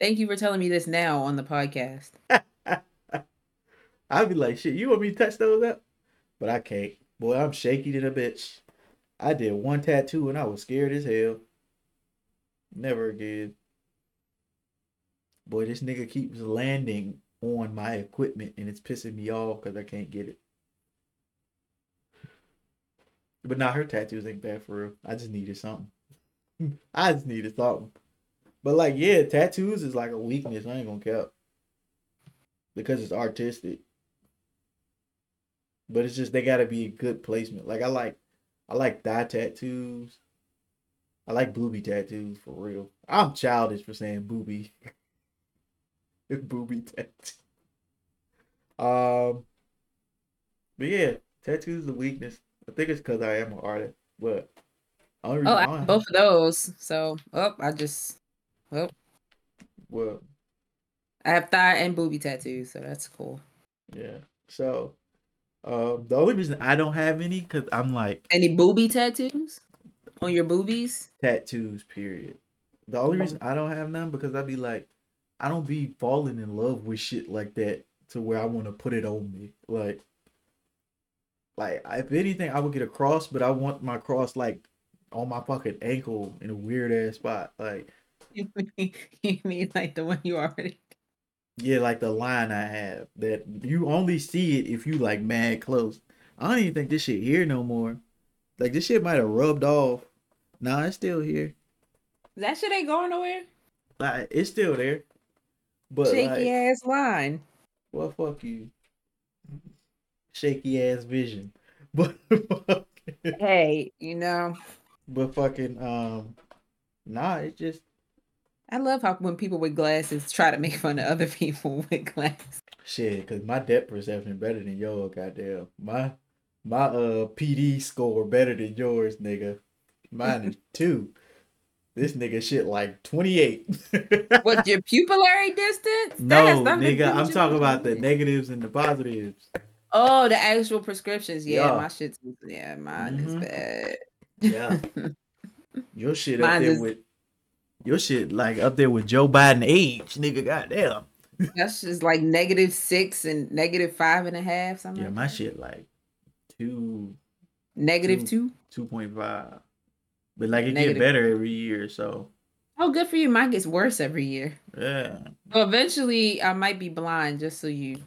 Thank you for telling me this now on the podcast. *laughs* I'd be like, shit, you want me to touch those up? But I can't. Boy, I'm shaky to the bitch. I did one tattoo and I was scared as hell. Never again. Boy, this nigga keeps landing on my equipment and it's pissing me off because I can't get it. But now her tattoos ain't bad for real. I just needed something. *laughs* I just needed something. But like, yeah, tattoos is like a weakness. I ain't gonna cap. because it's artistic. But it's just they gotta be a good placement. Like I like I like thigh tattoos. I like booby tattoos for real. I'm childish for saying booby. *laughs* booby tattoo. Um but yeah, tattoos a weakness. I think it's because I am an artist, but oh, I have both of those. So, oh, I just, oh, well, I have thigh and booby tattoos, so that's cool. Yeah. So, um, the only reason I don't have any because I'm like any booby tattoos on your boobies. Tattoos, period. The only reason I don't have none because I'd be like, I don't be falling in love with shit like that to where I want to put it on me. Like, like if anything, I would get a cross, but I want my cross like on my fucking ankle in a weird ass spot. Like, *laughs* you mean like the one you already *laughs* yeah, like the line I have that you only see it if you like mad close. I don't even think this shit here no more. Like this shit might have rubbed off. Nah, it's still here. That shit ain't going nowhere. Like it's still there. But shaky like, ass line. Well, fuck you. Shaky ass vision. *laughs* But hey, you know. But fucking um, nah, it just I love how when people with glasses try to make fun of other *laughs* people with glasses. Shit, cause my depth perception better than yours, goddamn. My my uh PD score better than yours, nigga. Mine is *laughs* two. This nigga shit like 28. What's your pupillary distance? No, nigga, I'm talking about the negatives and the positives. Oh, the actual prescriptions. Yeah, yeah. my shit's yeah, mine mm-hmm. is bad. Yeah. *laughs* Your shit mine up there is, with your shit like up there with Joe Biden age, nigga. Goddamn. That's just like negative six and negative five and a half. Something. Yeah, like my that. shit like two. Negative two. Two point five. But like it negative. get better every year, so. Oh, good for you. Mine gets worse every year. Yeah. Well, eventually, I might be blind, just so you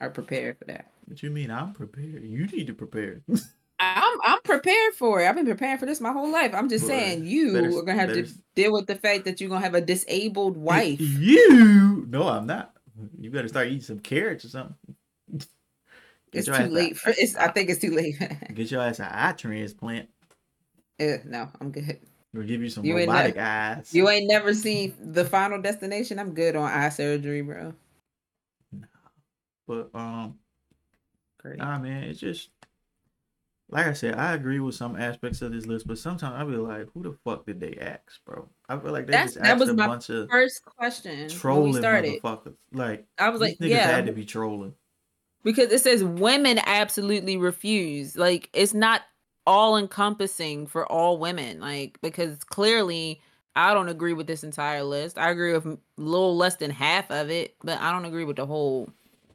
are prepared for that. What you mean? I'm prepared. You need to prepare. *laughs* I'm I'm prepared for it. I've been preparing for this my whole life. I'm just saying you better, are gonna have better. to deal with the fact that you're gonna have a disabled wife. You no, I'm not. You better start eating some carrots or something. Get it's too late for it's I think it's too late. *laughs* get your ass an eye transplant. Uh, no, I'm good. We'll give you some you robotic ne- eyes. You ain't never seen the final destination. I'm good on eye surgery, bro. No. But um Great. Nah man, it's just like I said, I agree with some aspects of this list, but sometimes I be like, who the fuck did they ask, bro? I feel like they That's, just asked that was a my bunch of first question trolling motherfuckers. Like I was like, yeah, had to be trolling because it says women absolutely refuse. Like it's not all encompassing for all women. Like because clearly I don't agree with this entire list. I agree with a little less than half of it, but I don't agree with the whole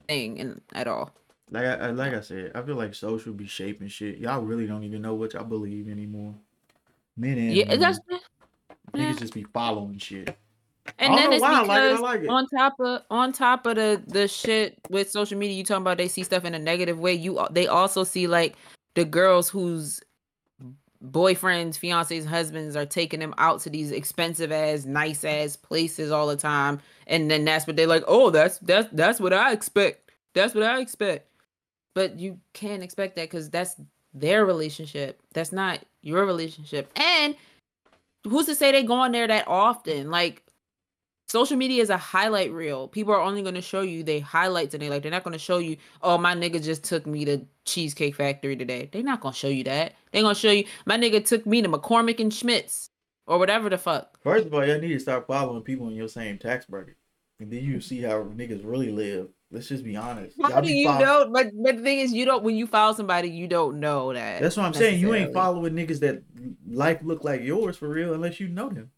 thing in, at all. Like I like I said, I feel like social be shaping shit. Y'all really don't even know what y'all believe anymore. Men and yeah, that's niggas yeah. just be following shit. And then it's because like it, like it. on top of on top of the the shit with social media, you talking about they see stuff in a negative way. You they also see like the girls whose boyfriends, fiancés, husbands are taking them out to these expensive ass, nice ass places all the time, and then that's what they're like. Oh, that's that's that's what I expect. That's what I expect. But you can't expect that because that's their relationship. That's not your relationship. And who's to say they go on there that often? Like social media is a highlight reel. People are only going to show you they highlights and they like they're not going to show you, "Oh, my nigga just took me to Cheesecake Factory today." They're not going to show you that. They're going to show you, "My nigga took me to McCormick and Schmick's or whatever the fuck." First of all, you need to start following people in your same tax bracket. And then you see how niggas really live. Let's just be honest. How do you know? But, but the thing is, you don't. When you follow somebody, you don't know that. That's what I'm saying. You ain't following niggas that life look like yours for real, unless you know them.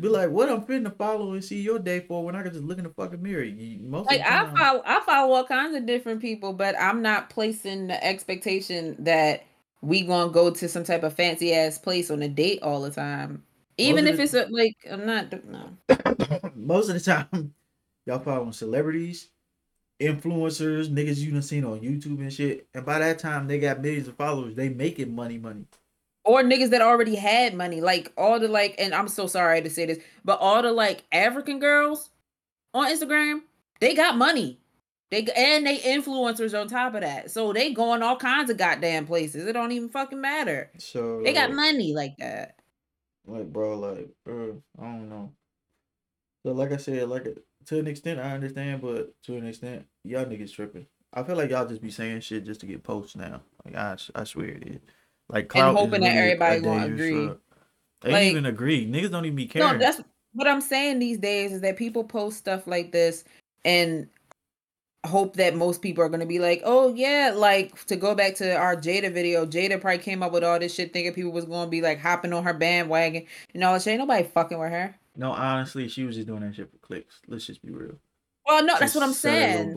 Be like, what I'm finna follow and see your day for when I can just look in the fucking mirror. most like I follow, I follow all kinds of different people, but I'm not placing the expectation that we gonna go to some type of fancy ass place on a date all the time. Even if the, it's a, like I'm not no. *coughs* most of the time, Y'all following celebrities, influencers, niggas you done seen on YouTube and shit. And by that time, they got millions of followers. They making money, money. Or niggas that already had money, like all the like, and I'm so sorry to say this, but all the like African girls on Instagram, They got money. They and they influencers on top of that. So they going all kinds of goddamn places. It don't even fucking matter. So They got like, money like that. like bro, like bro, I don't know. So like I said, like to an extent I understand, but to an extent, y'all niggas tripping. I feel like y'all just be saying shit just to get posts now. Like I, I swear it is. Like is hoping that everybody gonna agree. They Like- ain't even agree. Niggas don't even be caring. No, that's what I'm saying these days is that people post stuff like this and hope that most people are gonna be like, oh yeah, like to go back to our Jada video, Jada probably came up with all this shit thinking people was gonna be like hopping on her bandwagon and all that shit. Ain't nobody fucking with her. No, honestly, she was just doing that shit for clicks. Let's just be real. Well, no, Just that's what I'm saying.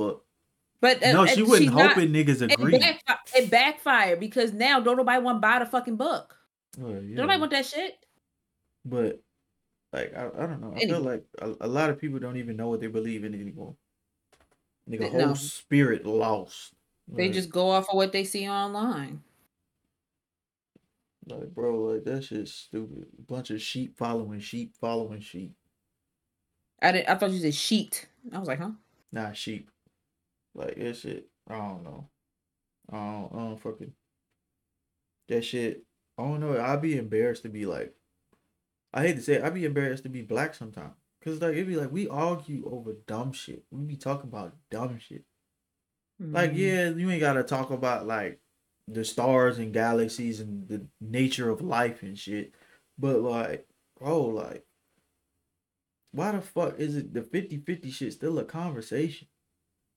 But uh, No, uh, she wasn't she's not- hoping niggas It, agree. it backfired because now don't nobody want to buy the fucking book. Well, Don't nobody want that shit. But like I, I don't know. I feel like a, a lot of people don't even know what they believe in anymore. Nigga, No. whole spirit lost. They Like- just go off of what they see online. Like, bro, like that shit's stupid. Bunch of sheep following sheep following sheep. I did. I thought you said sheet. I was like, huh? Nah, sheep. Like that shit. I don't know. I don't, I don't fucking. That shit. I don't know. I'd be embarrassed to be like. I hate to say it, I'd be embarrassed to be black sometimes. Cause like it'd be like we argue over dumb shit. We be talking about dumb shit. Like, Mhm. yeah, you ain't gotta talk about like the stars and galaxies and the nature of life and shit. But like, bro, like why the fuck is it the 50-50 shit still a conversation?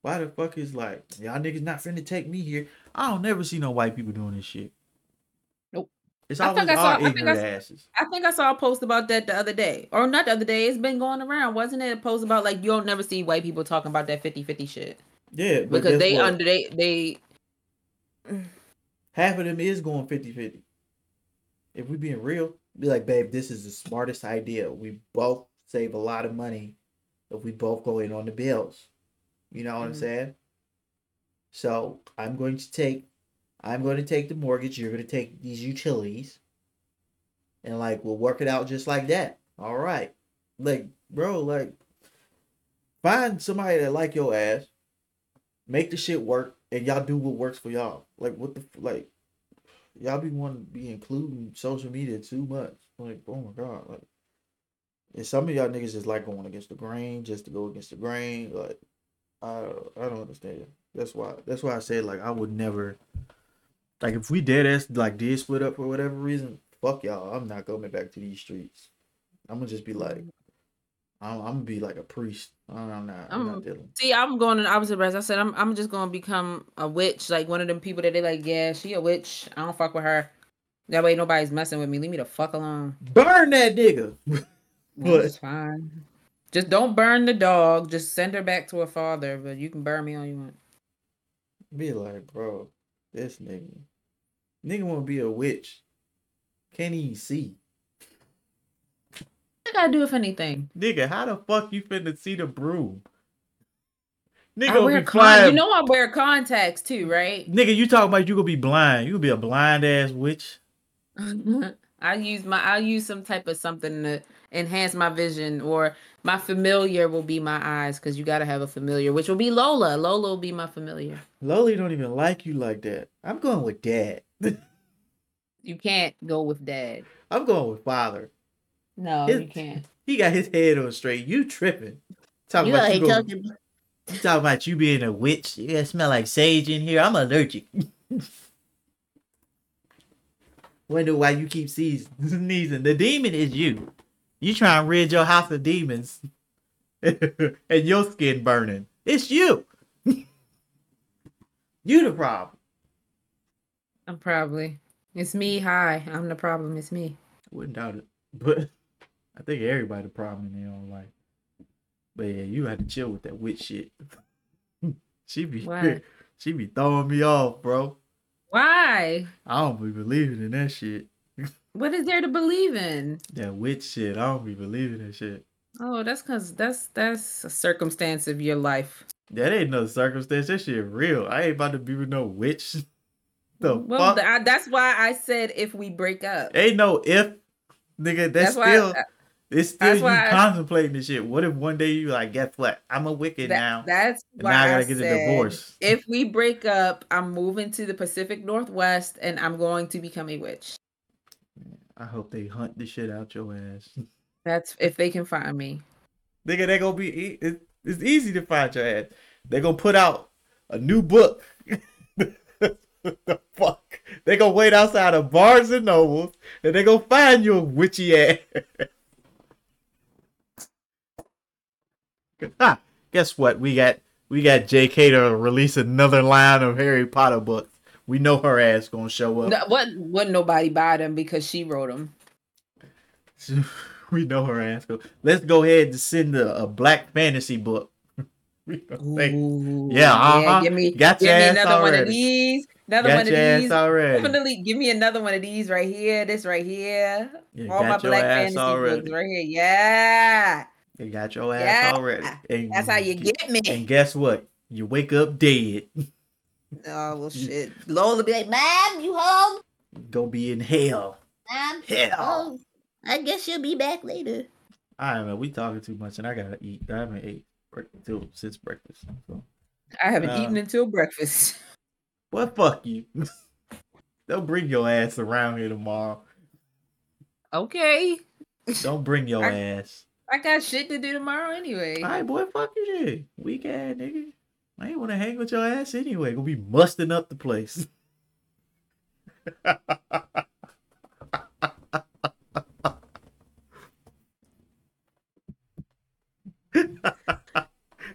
Why the fuck is like y'all niggas not finna take me here? I don't never see no white people doing this shit. Nope. It's I think I saw- our I think I saw- asses. I think I saw a post about that the other day. Or not the other day. It's been going around. Wasn't it a post about like you don't never see white people talking about that 50-50 shit? Yeah, Because they what? under they they half of them is going 50-50. If we being real, be like, babe, this is the smartest idea. We both save a lot of money if we both go in on the bills. You know what I'm Mhm. saying? So I'm going to take I'm going to take the mortgage, you're going to take these utilities. And like we'll work it out just like that. All right. Like, bro, like find somebody that like your ass, make the shit work, and y'all do what works for y'all. Like what the like y'all be wanting to be including social media too much. Like, oh my god, like and some of y'all niggas just like going against the grain just to go against the grain. Like, I I don't understand. That's why that's why I said like I would never like if we dead ass like did split up for whatever reason, fuck y'all. I'm not coming back to these streets. I'm gonna just be like I'm, I'm gonna be like a priest. I'm not I'm I'm- not um, dealing. see. I'm going in the opposite direction. I said I'm I'm just gonna become a witch, like one of them people that they like. Yeah, she a witch. I don't fuck with her. That way nobody's messing with me. Leave me the fuck alone. Burn that nigga. *laughs* but That's fine. Just don't burn the dog. Just send her back to her father. But you can burn me all you want. Be like, bro, this nigga. Nigga wanna be a witch. Can't even see. I gotta do if anything? Nigga, how the fuck you finna see the broom? Nigga I wear be con-. You know I wear contacts too, right? Nigga, you talking about you gonna be blind. You gonna be a blind ass witch. *laughs* I use my I'll use some type of something to enhance my vision or my familiar will be my eyes because you gotta have a familiar, which will be Lola. Lola will be my familiar. Loli don't even like you like that. I'm going with dad. *laughs* You can't go with dad. I'm going with father. No, His- you can't. He got his head on straight. You tripping. Talking You about you, ain't gonna- talking- you talking about you being a witch. You gotta smell like sage in here. I'm allergic. *laughs* Wonder why you keep *laughs* sneezing. The demon is you. You trying to rid your house of demons. *laughs* and your skin burning. It's you. you the problem. I'm probably. It's me. Hi, I'm the problem. It's me. Wouldn't doubt it. But I think everybody the problem in their own life. But yeah, you had to chill with that witch shit. *laughs* she be Why? she be throwing me off, bro. Why? I don't be believing in that shit. *laughs* What is there to believe in? That witch shit. I don't be believing that shit. Oh, that's because that's that's a circumstance of your life. That ain't no circumstance. That shit real. I ain't about to be with no witch. *laughs* The well, I- that's why I said if we break up. ain't no if, nigga. That's, That's still. I- It's still you I, contemplating this shit. What if one day you like get flat? I'm a wicked that, now. That's why now I gotta I get said, a divorce. If we break up, I'm moving to the Pacific Northwest and I'm going to become a witch. I hope they hunt the shit out your ass. *laughs* That's if they can find me. Nigga, they gonna be. It's easy to find your ass. They gonna put out a new book. *laughs* the fuck? They gonna wait outside of Barnes and Nobles and they gonna find your witchy ass. *laughs* *laughs* ah, guess what? We got we got J.K. to release another line of Harry Potter books. We know her ass gonna show up. No, what? Wouldn't nobody buy them because she wrote them? *laughs* we know her ass. Go. Let's go ahead and send a, a black fantasy book. *laughs* Ooh, yeah, uh-huh. yeah, give me, got give me another already. one of these. Another got one of these. Already. Definitely give me another one of these right here. This right here. Yeah, All my black fantasy already. books right here. Yeah. You got your ass yeah. already. And That's how you get me. And guess what? You wake up dead. Oh well, *laughs* shit. Lola be like, "Mom, you home?" Go be in hell. Mom, hell. Oh, I guess you'll be back later. All right, man. We talking too much, and I gotta eat. I haven't ate until since breakfast. So. I haven't uh, eaten until breakfast. *laughs* Well, fuck you. *laughs* They'll bring your ass around here tomorrow. Okay. Don't bring your I, ass. I got shit to do tomorrow anyway. All right, boy, fuck you shit. Weak ass nigga. I ain't want to hang with your ass anyway. Gonna be musting up the place. *laughs*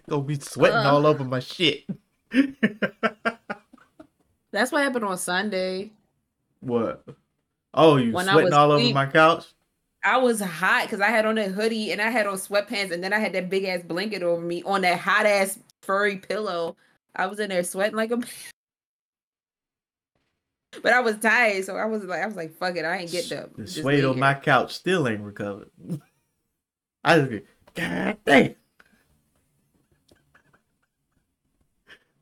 Gonna be sweating uh, all over my shit. That's what happened on Sunday. What? Oh, you when sweating all over my couch? I was hot because I had on a hoodie and I had on sweatpants and then I had that big ass blanket over me on that hot ass furry pillow. I was in there sweating like a *laughs* But I was tired, so I was like, I was like, "Fuck it, I ain't get up." The sweat on my couch still ain't recovered. *laughs* I just, God damn.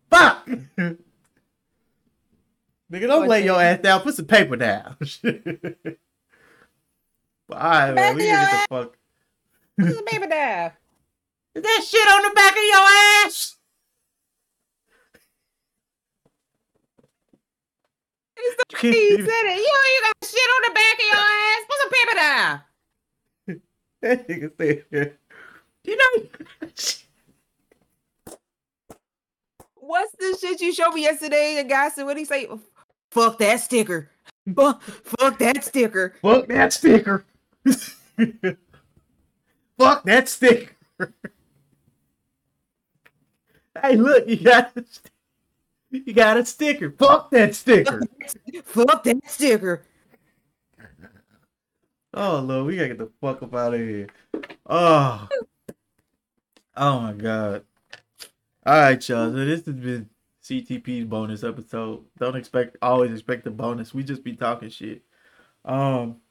Fuck! *laughs* Nigga, don't lay your ass down. Put some paper down. But man. We gotta get the fuck. Put some paper down. *laughs* Is that shit on the back of your ass? He said it. You, you got shit on the back of your ass. Put some paper down. *laughs* that nigga said, you know. *laughs* What's the shit you showed me yesterday? The guy said, what did he say? Fuck that sticker. Fuck that sticker. Fuck that sticker. *laughs* Fuck that sticker. *laughs* hey, look, you got a, you got a sticker. Fuck that sticker. *laughs* Fuck that sticker. Oh Lord, we gotta get the fuck up out of here. Oh, oh my god. All right, y'all. So this has been CTP's bonus episode. Don't expect always expect the bonus. We just be talking shit. Um,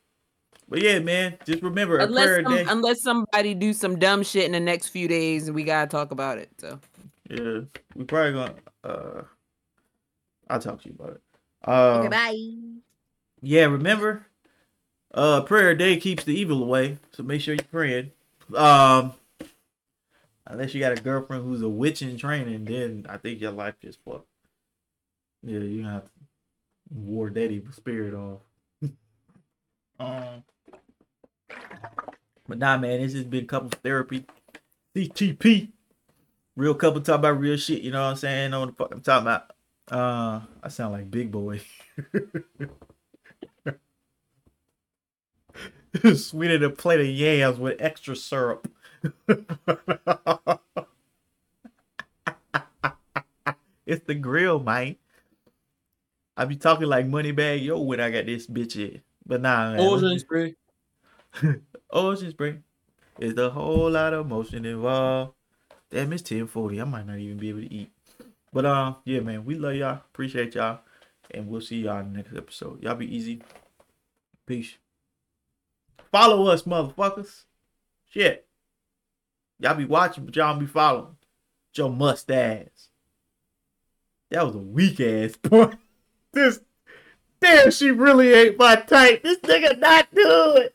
but yeah, man, just remember unless some, unless somebody do some dumb shit in the next few days, and we gotta talk about it. So yeah, we probably gonna. uh I'll talk to you about it. Uh, okay, bye. Yeah, remember, uh, prayer a day keeps the evil away. So make sure you're praying. Um, Unless you got a girlfriend who's a witch in training, then I think your life just fucked. Yeah, you gonna have to war that spirit off. *laughs* um, but nah, man, this has been couple therapy, CTP, real couple talk about real shit. You know what I'm saying? Know what the fuck I'm talking about? Uh, I sound like big boy. *laughs* Sweeter than a plate of yams with extra syrup. *laughs* it's the grill, man. I be talking like Moneybagg Yo when I got this bitch in. But nah, man. Spray. *laughs* Ocean spray. It's a whole lot of motion involved. Damn, it's 1040. I might not even be able to eat. But uh, yeah, man, we love y'all. Appreciate y'all. And we'll see y'all next episode. Y'all be easy. Peace. Follow us, motherfuckers. Shit. Y'all be watching, but y'all be following. Your mustache. That was a weak ass *laughs* point. This damn, she really ain't my type. This nigga not do it.